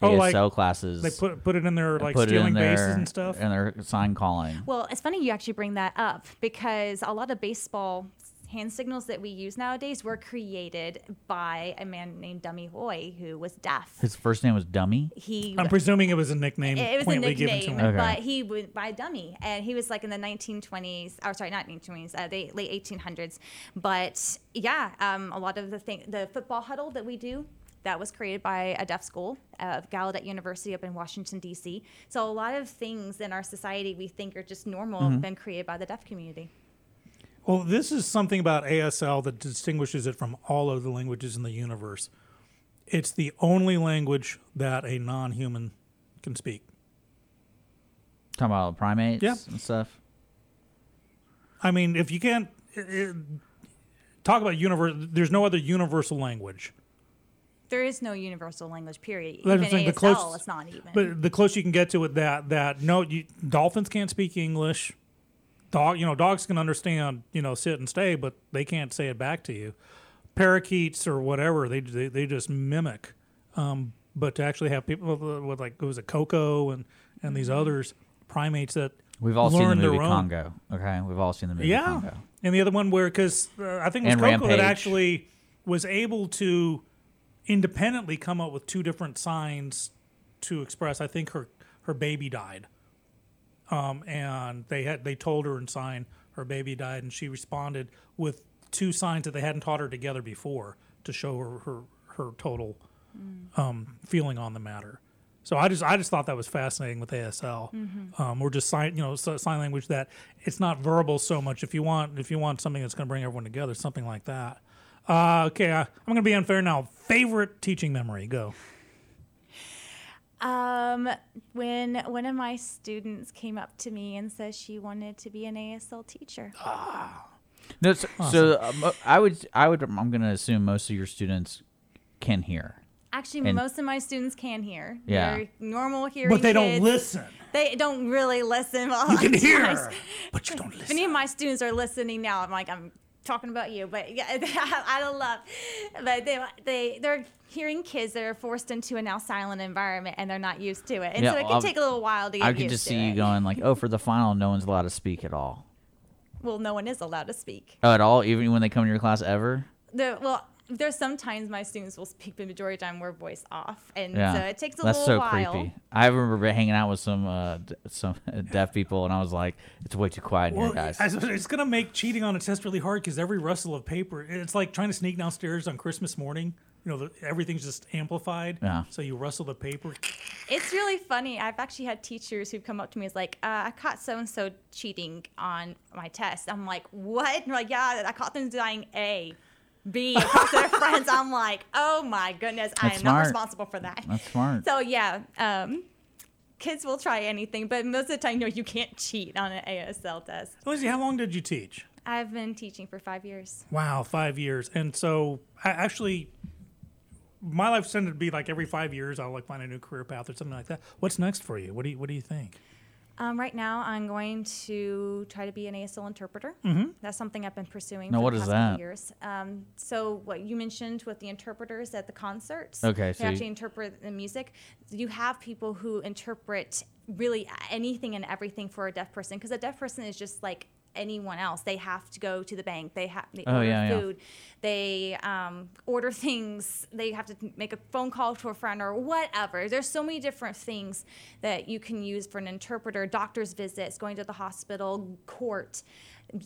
Oh, ASL like, classes. they put- put it in their, and like, put it in stealing bases and stuff? and their sign calling. Well, it's funny you actually bring that up because a lot of baseball hand signals that we use nowadays were created by a man named Dummy Hoy who was deaf. His first name was Dummy. He I'm presuming it was a nickname. it was a quaintly given nickname, to him. Okay. but he went by dummy, and he was like in the 1920s. Or sorry, not 1920s, uh, the late 1800s. But yeah, um, a lot of the thing, the football huddle that we do. That was created by a deaf school, uh, Gallaudet University up in Washington D.C. So a lot of things in our society we think are just normal Mhm. have been created by the deaf community. Well, this is something about ASL that distinguishes it from all of the languages in the universe. It's the only language that a non-human can speak. Talking about primates Yeah. and stuff. I mean, if you can't it, it- talk about universe, there's no other universal language. There is no universal language, period. That's Even the thing, ASL, the close- it's not even. But the closer you can get to it, that that no, you, dolphins can't speak English. Dog, you know, dogs can understand, you know, sit and stay, but they can't say it back to you. Parakeets or whatever, they they, they just mimic. Um, but to actually have people with, with like it was a Koko and and these others primates that We've all seen the movie Congo. Okay, we've all seen the movie yeah, Congo. and the other one where because uh, I think it was And Koko that actually was able to independently come up with two different signs to express. I think her her baby died, um, and they had they told her in sign her baby died, and she responded with two signs that they hadn't taught her together before to show her her her total um, feeling on the matter. So I just I just thought that was fascinating with ASL. Mhm. Um, or just sign you know sign language that it's not verbal so much. If you want if you want something that's going to bring everyone together, something like that. Uh, okay, I, I'm going to be unfair now. Favorite teaching memory? Go. Um, when one of my students came up to me and said she wanted to be an ASL teacher. No, so, so um, I would, I would, I'm going to assume most of your students can hear. Actually, And- most of my students can hear. Yeah. They're normal hearing. But they don't listen. They don't really listen. a You can *laughs* of hear, but you don't listen. If any of my students are listening now, I'm like, I'm talking about you, but yeah, *laughs* I don't love. But they they they're hearing kids that are forced into a now silent environment and they're not used to it, and Yeah, so it can I'll- take a little while to get used to. I could just see it. you going like, oh, for the final, no one's allowed to speak at all. Well, no one is allowed to speak. Oh, at all, even when they come to your class ever. The, well, there's sometimes my students will speak, but the majority of the time we're voice off, and Yeah, so it takes a that's little so while. creepy. I remember hanging out with some uh, d- some *laughs* deaf people, and I was like, it's way too quiet in Well, here, guys. It's going to make cheating on a test really hard because every rustle of paper, it's like trying to sneak downstairs on Christmas morning. You know, the, everything's just amplified. Yeah. So you rustle the paper. It's really funny. I've actually had teachers who've come up to me as like, uh, I caught so and so cheating on my test. I'm like, what? And they're like, yeah, I caught them doing A, B across their *laughs* friends. I'm like, oh my goodness, I am That's not responsible for that. That's smart. So yeah, um, kids will try anything, but most of the time, no, you can't cheat on an ASL test. Lindsay, how long did you teach? I've been teaching for five years. Wow, five years. And so, I actually, my life tended to be like every five years, I'll like find a new career path or something like that. What's next for you? What do you What do you think? Um, right now, I'm going to try to be an ASL interpreter. Mhm. That's something I've been pursuing Now, for what the past couple that? years. Um, so, what you mentioned with the interpreters at the concerts, Okay, they so you- actually interpret the music. You have people who interpret really anything and everything for a deaf person because a deaf person is just like anyone else. They have to go to the bank. They have they Oh, order yeah, yeah. food. They um, order things. They have to make a phone call to a friend or whatever. There's so many different things that you can use for an interpreter. Doctor's visits, going to the hospital, court.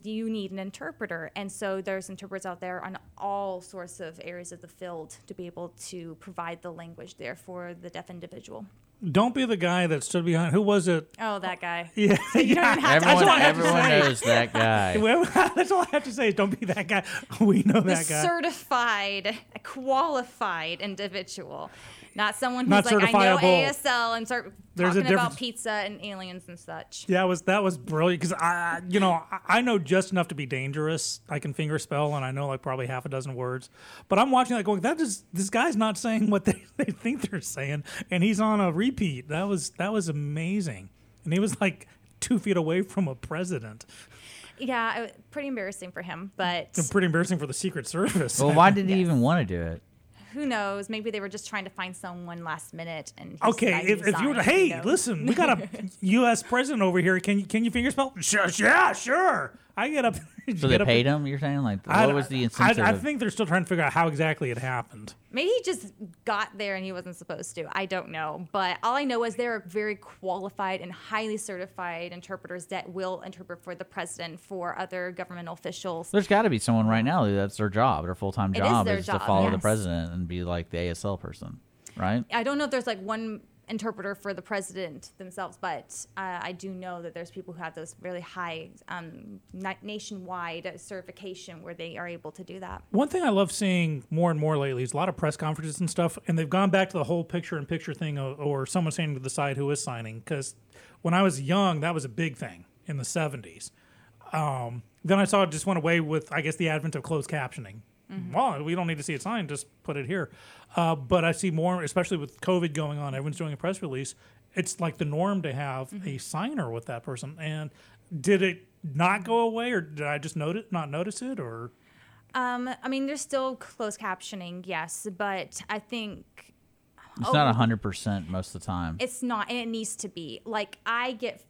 You need an interpreter, and so there's interpreters out there on all sorts of areas of the field to be able to provide the language there for the deaf individual. Don't be the guy that stood behind. Who was it? Oh, that guy. *laughs* Yeah, *laughs* You yeah. even to- That's all I have to Everyone say. knows that guy. *laughs* That's all I have to say. is Don't be that guy. We know the that guy. certified, qualified individual, not someone who's Not like, I know. ASL and start There's a talking about pizza and aliens and such. Yeah, it was that was brilliant because I, you know, I, I know just enough to be dangerous. I can finger spell, and I know like probably half a dozen words. But I'm watching like going, that is this guy's not saying what they, *laughs* they think they're saying, and he's on a repeat. That was that was amazing, and he was like two feet away from a president. Yeah, pretty embarrassing for him, but It's pretty embarrassing for the Secret Service. Well, why did he even want to do it? Who knows? Maybe they were just trying to find someone last minute. And Okay, if, if you were to, hey, listen, we got a *laughs* U.S. president over here. Can you can you finger spell? Sure, yeah, sure. I get up. So they up- paid him. You're saying like I- what was the I- incentive? I, think they're still trying to figure out how exactly it happened. Maybe he just got there and he wasn't supposed to. I don't know. But all I know is there are very qualified and highly certified interpreters that will interpret for the president, for other governmental officials. There's got to be someone right now that's their job. Their full time It is job their is job, to follow the president and be like the ASL person, right? I don't know if there's like one interpreter for the president themselves, but uh, I do know that there's people who have those really high um, na- nationwide certification where they are able to do that. One thing I love seeing more and more lately is a lot of press conferences and stuff, and they've gone back to the whole picture in picture thing, or, or someone standing to the side who is signing. Because when I was young, that was a big thing in the 70s. Um, then I saw it just went away with, I guess, the advent of closed captioning. Well, we don't need to see it signed, just put it here. Uh, but I see more, especially with COVID going on, everyone's doing a press release. It's like the norm to have a signer with that person. And did it not go away, or did I just notice, not notice it, or? Um, I mean, there's still closed captioning, yes, but I think It's Oh, not hundred percent most of the time. It's not, and it needs to be. Like I get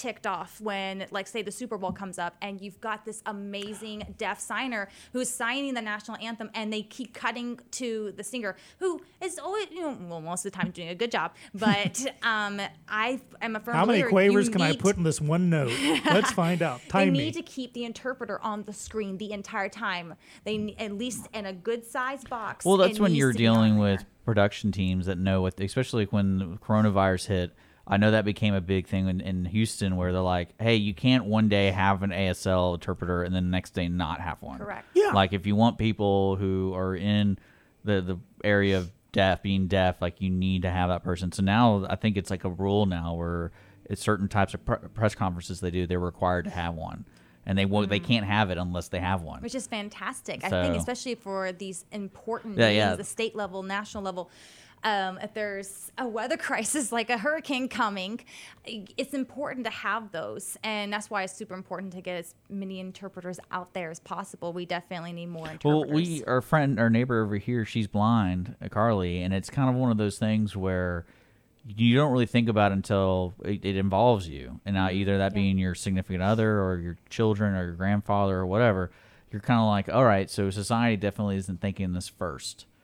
ticked off when, like, say the Super Bowl comes up, and you've got this amazing deaf signer who's signing the national anthem, and they keep cutting to the singer who is always, you know, well, most of the time doing a good job. But *laughs* um, I am a firm How many quavers can I put in this one note? *laughs* Let's find out. they need me. to keep the interpreter on the screen the entire time. They ne- at least in a good size box. Well, that's when you're to be on dealing with production teams that know what, especially when the coronavirus hit. I know that became a big thing in, in Houston where they're like, hey, you can't one day have an ASL interpreter and then the next day not have one. Correct. Yeah. Like if you want people who are in the, the area of deaf, being deaf, like you need to have that person. So now I think it's like a rule now where it's certain types of pre- press conferences they do, they're required to have one. And they won't, they mm-hmm. can't have it unless they have one. which is fantastic. I think, especially for these important Yeah, meetings, yeah. the state level, national level. Um, if there's a weather *laughs* crisis like a hurricane coming, it's important to have those, and that's why it's super important to get as many interpreters out there as possible. We definitely need more interpreters. Well, we our friend, our neighbor over here, she's blind, uh, Carly, and it's kind of one of those things where you don't really think about until it, it involves you, and now either that being your significant other or your children or your grandfather or whatever. You're kind of like, all right, so society definitely isn't thinking this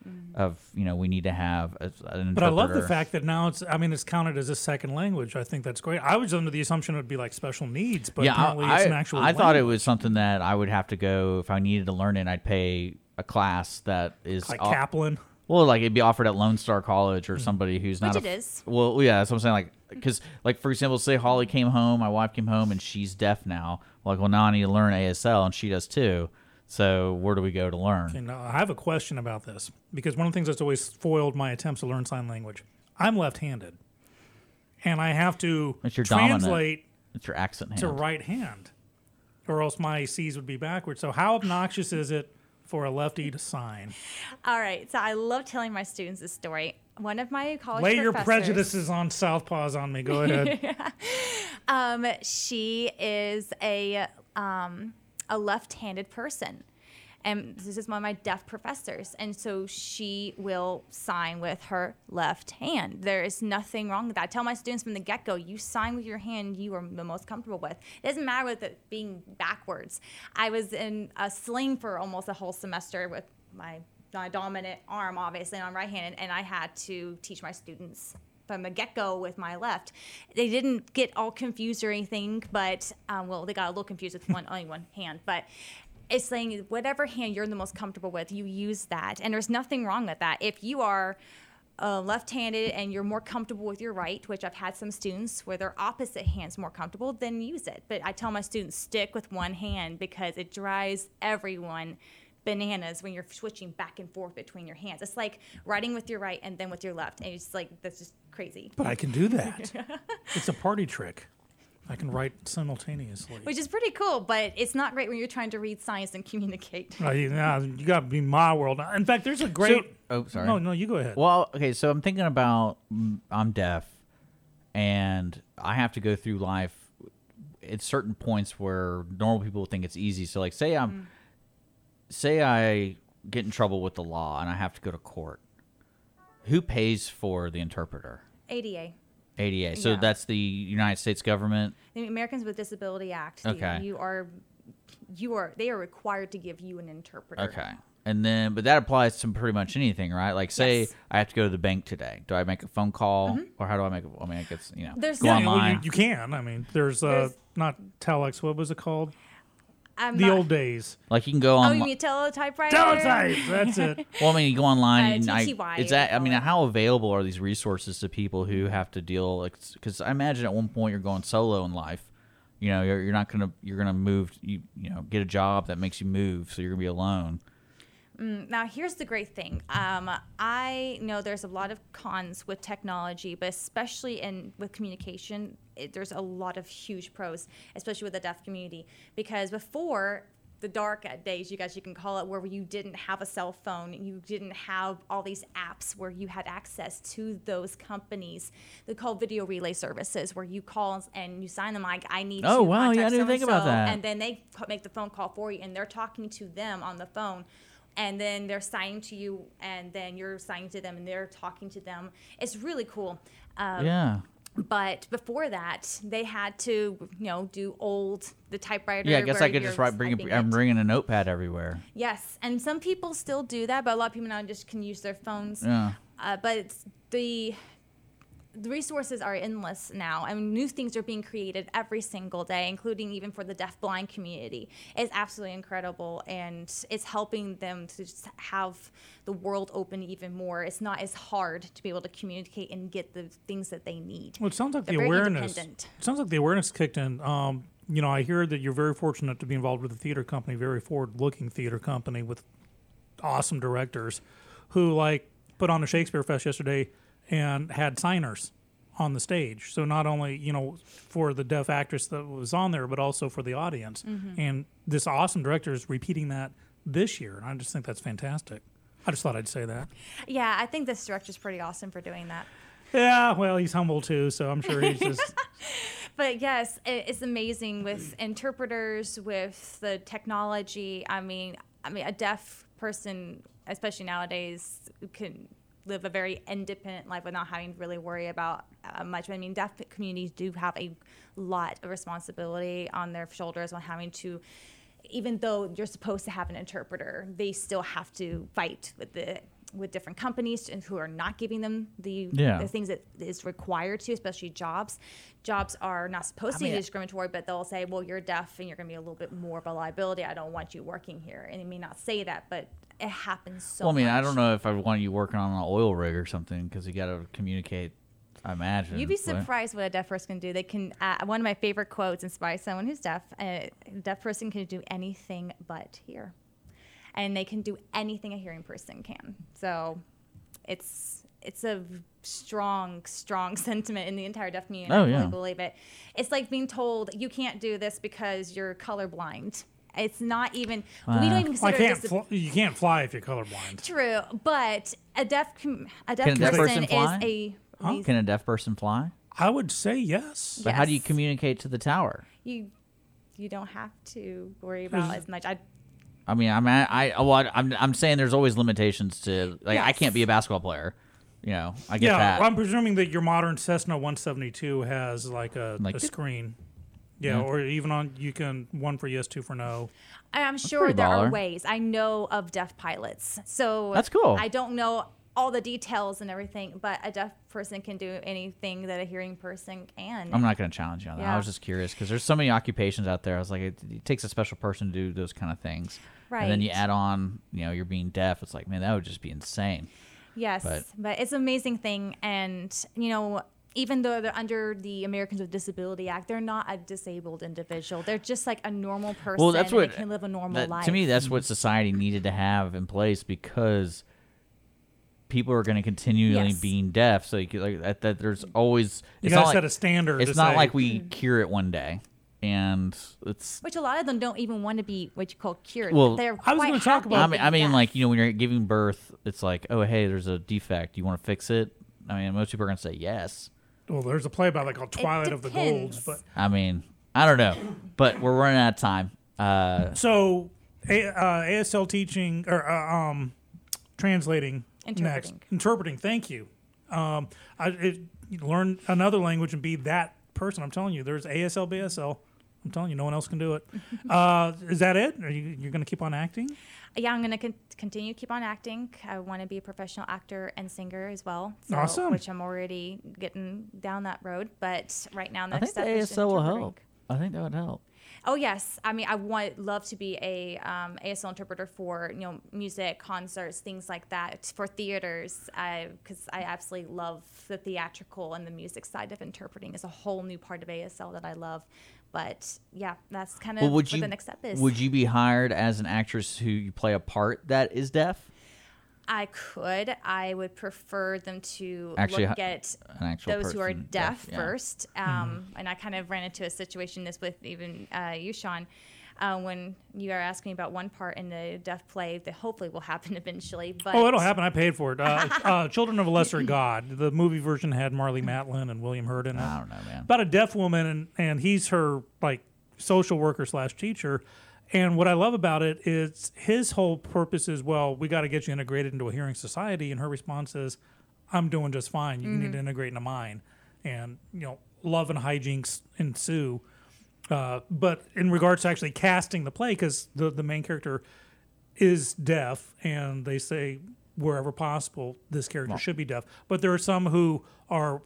1st of you know we need to have a, an But I love the fact that now it's, I mean, it's counted as a second language. I think that's great. I was under the assumption it would be like special needs, but yeah, apparently I, it's an actual I thought it was something that I would have to go if I needed to learn it. I'd pay a class that is Like off- Kaplan? Well, like it'd be offered at Lone Star College or mm. somebody who's not. Which a it f- is. Well, yeah, that's what I'm saying. Like, mm. because like for example, say Holly came home, my wife came home, and she's deaf now. Like, well, now I need to learn ASL, and she does too. So where do we go to learn? Okay, now I have a question about this because one of the things that's always foiled my attempts to learn sign language. I'm left-handed, and I have to It's your dominant. translate It's your accent hand. to right hand, or else my C's would be backwards. So how obnoxious is it for a lefty to sign? All right. So I love telling my students this story. one of my college Lay your prejudices on Southpaws on me. Go ahead. *laughs* um, she is a um, a left-handed person, and this is one of my deaf professors, and so she will sign with her left hand. There is nothing wrong with that. I tell my students from the get-go, you sign with your hand you are the most comfortable with. It doesn't matter with it being backwards. I was in a sling for almost a whole semester with my my dominant arm, obviously, I'm right-handed, and I had to teach my students from the get-go with my left. They didn't get all confused or anything, but um, well, they got a little confused with one *laughs* only one hand, but. It's saying whatever hand you're the most comfortable with, you use that, and there's nothing wrong with that. If you are uh, left-handed and you're more comfortable with your right, which I've had some students where their opposite hand's more comfortable, then use it. But I tell my students stick with one hand because it drives everyone bananas when you're switching back and forth between your hands. It's like writing with your right and then with your left, and it's like that's just crazy. But I can do that. *laughs* it's a party trick. I can write simultaneously. Which is pretty cool, but it's not great when you're trying to read science and communicate. Uh, you, nah, you got to be my world. In fact, there's a great. oh, sorry. No, no, you go ahead. Well, okay, so I'm thinking about mm, I'm deaf, and I have to go through life at certain points where normal people think it's easy. So, like, say I'm, Mm. Say I get in trouble with the law and I have to go to court. Who pays for the interpreter? ADA, ADA. So Yeah. that's the United States government. the Americans with Disability Act. Okay. You are, you are, they are required to give you an interpreter. Okay. And then, but that applies to pretty much anything, right? Like, say Yes. I have to go to the bank today. Do I make a phone call, or how do I make? A, I mean, I guess you know, There's go yeah, well, online. you, you can. I mean, there's, uh, There's- not telex. What was it called? I'm the not- old days. like you can go Oh, on. you mean a teletypewriter? Teletype. That's it. *laughs* well, I mean, you go online. Uh, and I, TTY, is that? I mean, how available are these resources to people who have to deal? Like, because I imagine at one point you're going solo in life. You know, you're, you're not gonna you're gonna move. You you know, get a job that makes you move, so you're gonna be alone. Mm, now, here's the great thing. Um, I know there's a lot of cons with technology, but especially in with communication, it, there's a lot of huge pros, especially with the deaf community. Because before the dark days, you guys, you can call it, where you didn't have a cell phone, you didn't have all these apps where you had access to those companies. They call video relay services, where you call and you sign them like, I need Oh, to wow, yeah, I didn't think about so-and-so," that. And then they make the phone call for you, and they're talking to them on the phone and then they're signing to you, and then you're signing to them, and they're talking to them. It's really cool. Um, yeah. But before that, they had to, you know, do old the typewriter. Yeah, I guess I could just write. Bring. I'm bringing a notepad everywhere. Yes, and some people still do that, but a lot of people now just can use their phones. Yeah. Uh, but it's the the resources are endless now, and new things are being created every single day, including even for the deaf-blind community. It's absolutely incredible, and it's helping them to just have the world open even more. It's not as hard to be able to communicate and get the things that they need. Well, it sounds like They're the awareness. It sounds like the awareness kicked in. Um, you know, I hear that you're very fortunate to be involved with a theater company, very forward-looking theater company with awesome directors, who like put on a Shakespeare Fest yesterday and had signers on the stage. So not only you know for the deaf actress that was on there, but also for the audience. Mhm. And this awesome director is repeating that this year, and I just think that's fantastic. I just thought I'd say that. Yeah, I think this director's pretty awesome for doing that. Yeah, well, he's humble too, so I'm sure he's just. *laughs* But yes, it's amazing with interpreters, with the technology. I mean, I mean, a deaf person, especially nowadays, can live a very independent life without having to really worry about uh, much. I mean, deaf communities do have a lot of responsibility on their shoulders on having to. Even though you're supposed to have an interpreter, they still have to fight with the with different companies and who are not giving them the, Yeah. the things that is required to, especially jobs. Jobs are not supposed I to mean, be discriminatory, but they'll say, "Well, you're deaf, and you're going to be a little bit more of a liability. I don't want you working here." And they may not say that, but it happens so. well, I mean, I don't know if I want you working on an oil rig or something because you got to communicate. I imagine. You'd be surprised what a deaf person can do. They can. Uh, one of my favorite quotes inspires someone who's deaf. A deaf person can do anything but hear, and they can do anything a hearing person can. So, it's it's a strong, strong *laughs* sentiment in the entire deaf community. Oh, I yeah. fully believe it. It's like being told you can't do this because you're colorblind. It's not even. Uh, we don't even well, I can't. it. Fl- you can't fly if you're colorblind. True, but a deaf com- a deaf a deaf person, person fly? is a Huh? Can a deaf person fly? I would say yes. But how do you communicate to the tower? you you don't have to worry about as much. I I mean, I'm I, I well, I'm I'm saying there's always limitations to like I can't be a basketball player. You know, I get yeah, that. well, I'm presuming that your modern Cessna 172 has like a, Like a screen. Yeah, Yeah. or even on you can one for yes, two for no. I'm sure pretty there are ways. I know of deaf pilots, so That's cool. I don't know all the details and everything, but a deaf person can do anything that a hearing person can. I'm not going to challenge you on that. I was just curious because there's so many occupations out there. I was like, it, it takes a special person to do those kind of things. Right. And then you add on, you know, you're being deaf. It's like, man, that would just be insane. Yes, But- but, it's an amazing thing, and you know, even though they're under the Americans with Disability Act, they're not a disabled individual. They're just like a normal person. Well, that's and what they can live a normal that- life. To me, that's what society needed to have in place because people are going to continually Yes. being deaf. So you could, like that, that there's always You gotta set like- a standard It's not say- like we Mm. cure it one day, and it's Which a lot of them don't even want to be what you call cured. well. they're quite happy I mean, I mean, deaf. like you know, when you're giving birth, it's like, oh, hey, there's a defect. You want to fix it? I mean, most people are going to say yes. Well, there's a play by that called Twilight of the Golds, but I mean, I don't know, but we're running out of time. Uh, so a, uh, ASL teaching or uh, um, translating next Interpreting. interpreting. Thank you. Um, I it, learn another language and be that person. I'm telling you, there's ASL BSL. I'm telling you, no one else can do it. *laughs* uh, is that it? Are you you're going to keep on acting? Yeah, I'm gonna con- continue to keep on acting. I want to be a professional actor and singer as well. So, Awesome. Which I'm already getting down that road, but right now, the I next think the step is ASL will help. I think that would help. Oh yes, I mean I want love to be a um, ASL interpreter for you know music, concerts, things like that for theaters. Because I absolutely love the theatrical and the music side of interpreting. is a whole new part of ASL that I love. But yeah, that's kind of Well, what you the next step is. would you be hired as an actress who you play a part that is deaf? I could. I would prefer them to Actually, look at an actual those who are deaf, deaf, yeah. first. Um, And I kind of ran into a situation this with even uh, you, Sean, uh, when you are asking me about one part in the deaf play that hopefully will happen *laughs* eventually. But oh, it'll happen. I paid for it. Uh, uh, Children of a Lesser God. The movie version had Marlee Matlin and William Hurt in it. I don't know, man. About a deaf woman, and, and he's her like social worker slash teacher. And what I love about it is his whole purpose is, well, we got to get you integrated into a hearing society. And her response is, I'm doing just fine. You need Mhm. to integrate into mine. And, you know, love and hijinks ensue. Uh, but in regards to actually casting the play, because the, the main character is deaf, and they say wherever possible, this character should be deaf. But there are some who are,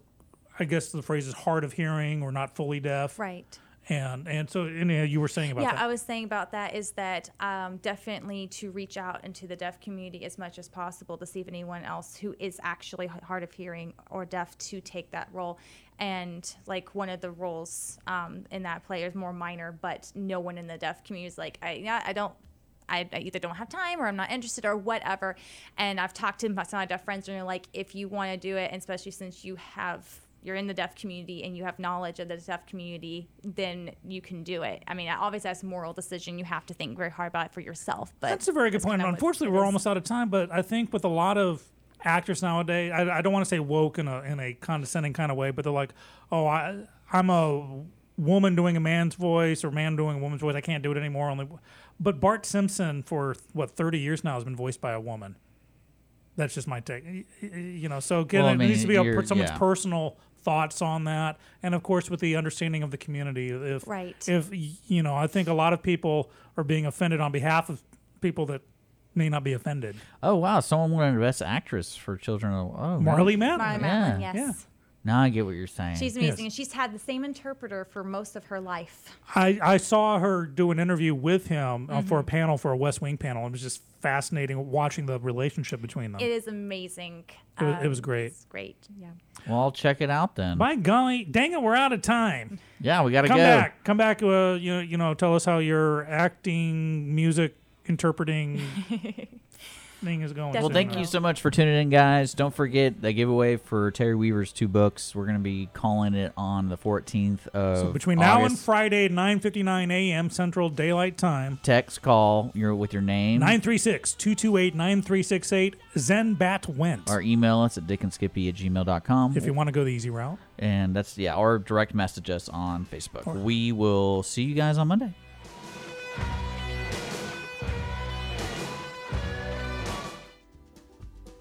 I guess the phrase is hard of hearing or not fully deaf. Right. And and so and, uh, you were saying about yeah, that. I was saying about that is that um, definitely to reach out into the deaf community as much as possible to see if anyone else who is actually hard of hearing or deaf to take that role. And like one of the roles um, in that play is more minor, but no one in the deaf community is like, I, yeah, I don't. I, I either don't have time or I'm not interested or whatever. And I've talked to some of my deaf friends and they're like, if you want to do it, and especially since you have you're in the deaf community and you have knowledge of the deaf community, then you can do it. I mean, obviously that's a moral decision. You have to think very hard about it for yourself. But That's a very good point. Unfortunately, we're almost out of time. But I think with a lot of actors nowadays, I, I don't want to say woke in a in a condescending kind of way, but they're like, oh, I I'm a woman doing a man's voice or man doing a woman's voice. I can't do it anymore. Only, but Bart Simpson for what 30 years now has been voiced by a woman. That's just my take. Y- y- You know, so again, Well, I it needs to be a, someone's yeah. personal thoughts on that, and of course with the understanding of the community. If Right. if you know, I think a lot of people are being offended on behalf of people that may not be offended. Oh wow, someone won the best actress for Children of Oh, Marlee really? Matlin. Marlee Yeah. Matlin, yes. Now I get what you're saying. She's amazing. And she's had the same interpreter for most of her life. I, I saw her do an interview with him uh, for a Mhm. panel for a West Wing panel. It was just fascinating watching the relationship between them. It is amazing. It was- it Um, was great. It's great. Yeah. Well, I'll check it out then. By golly, dang it, we're out of time. *laughs* Yeah, we gotta go. come back. Come back. Uh, you know, you know, tell us how you're acting, music, interpreting. *laughs* thing is going. Well, thank you so much for tuning in, guys. Don't forget the giveaway for Terry Weaver's two books. We're going to be calling it on the 14th of So between now and August. Friday, 9:59 a.m. Central Daylight Time, text call your with your name 936-228-9368, Zenbat Went. or email us at dickandskippy at gmail.com. If you want to go the easy route. And that's, yeah, or direct message us on Facebook. We will see you guys on Monday.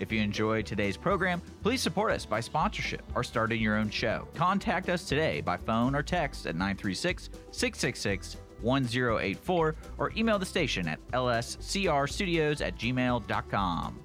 If you enjoyed today's program, please support us by sponsorship or starting your own show. Contact us today by phone or text at 936 666 1084 or email the station at lscrstudios at gmail.com.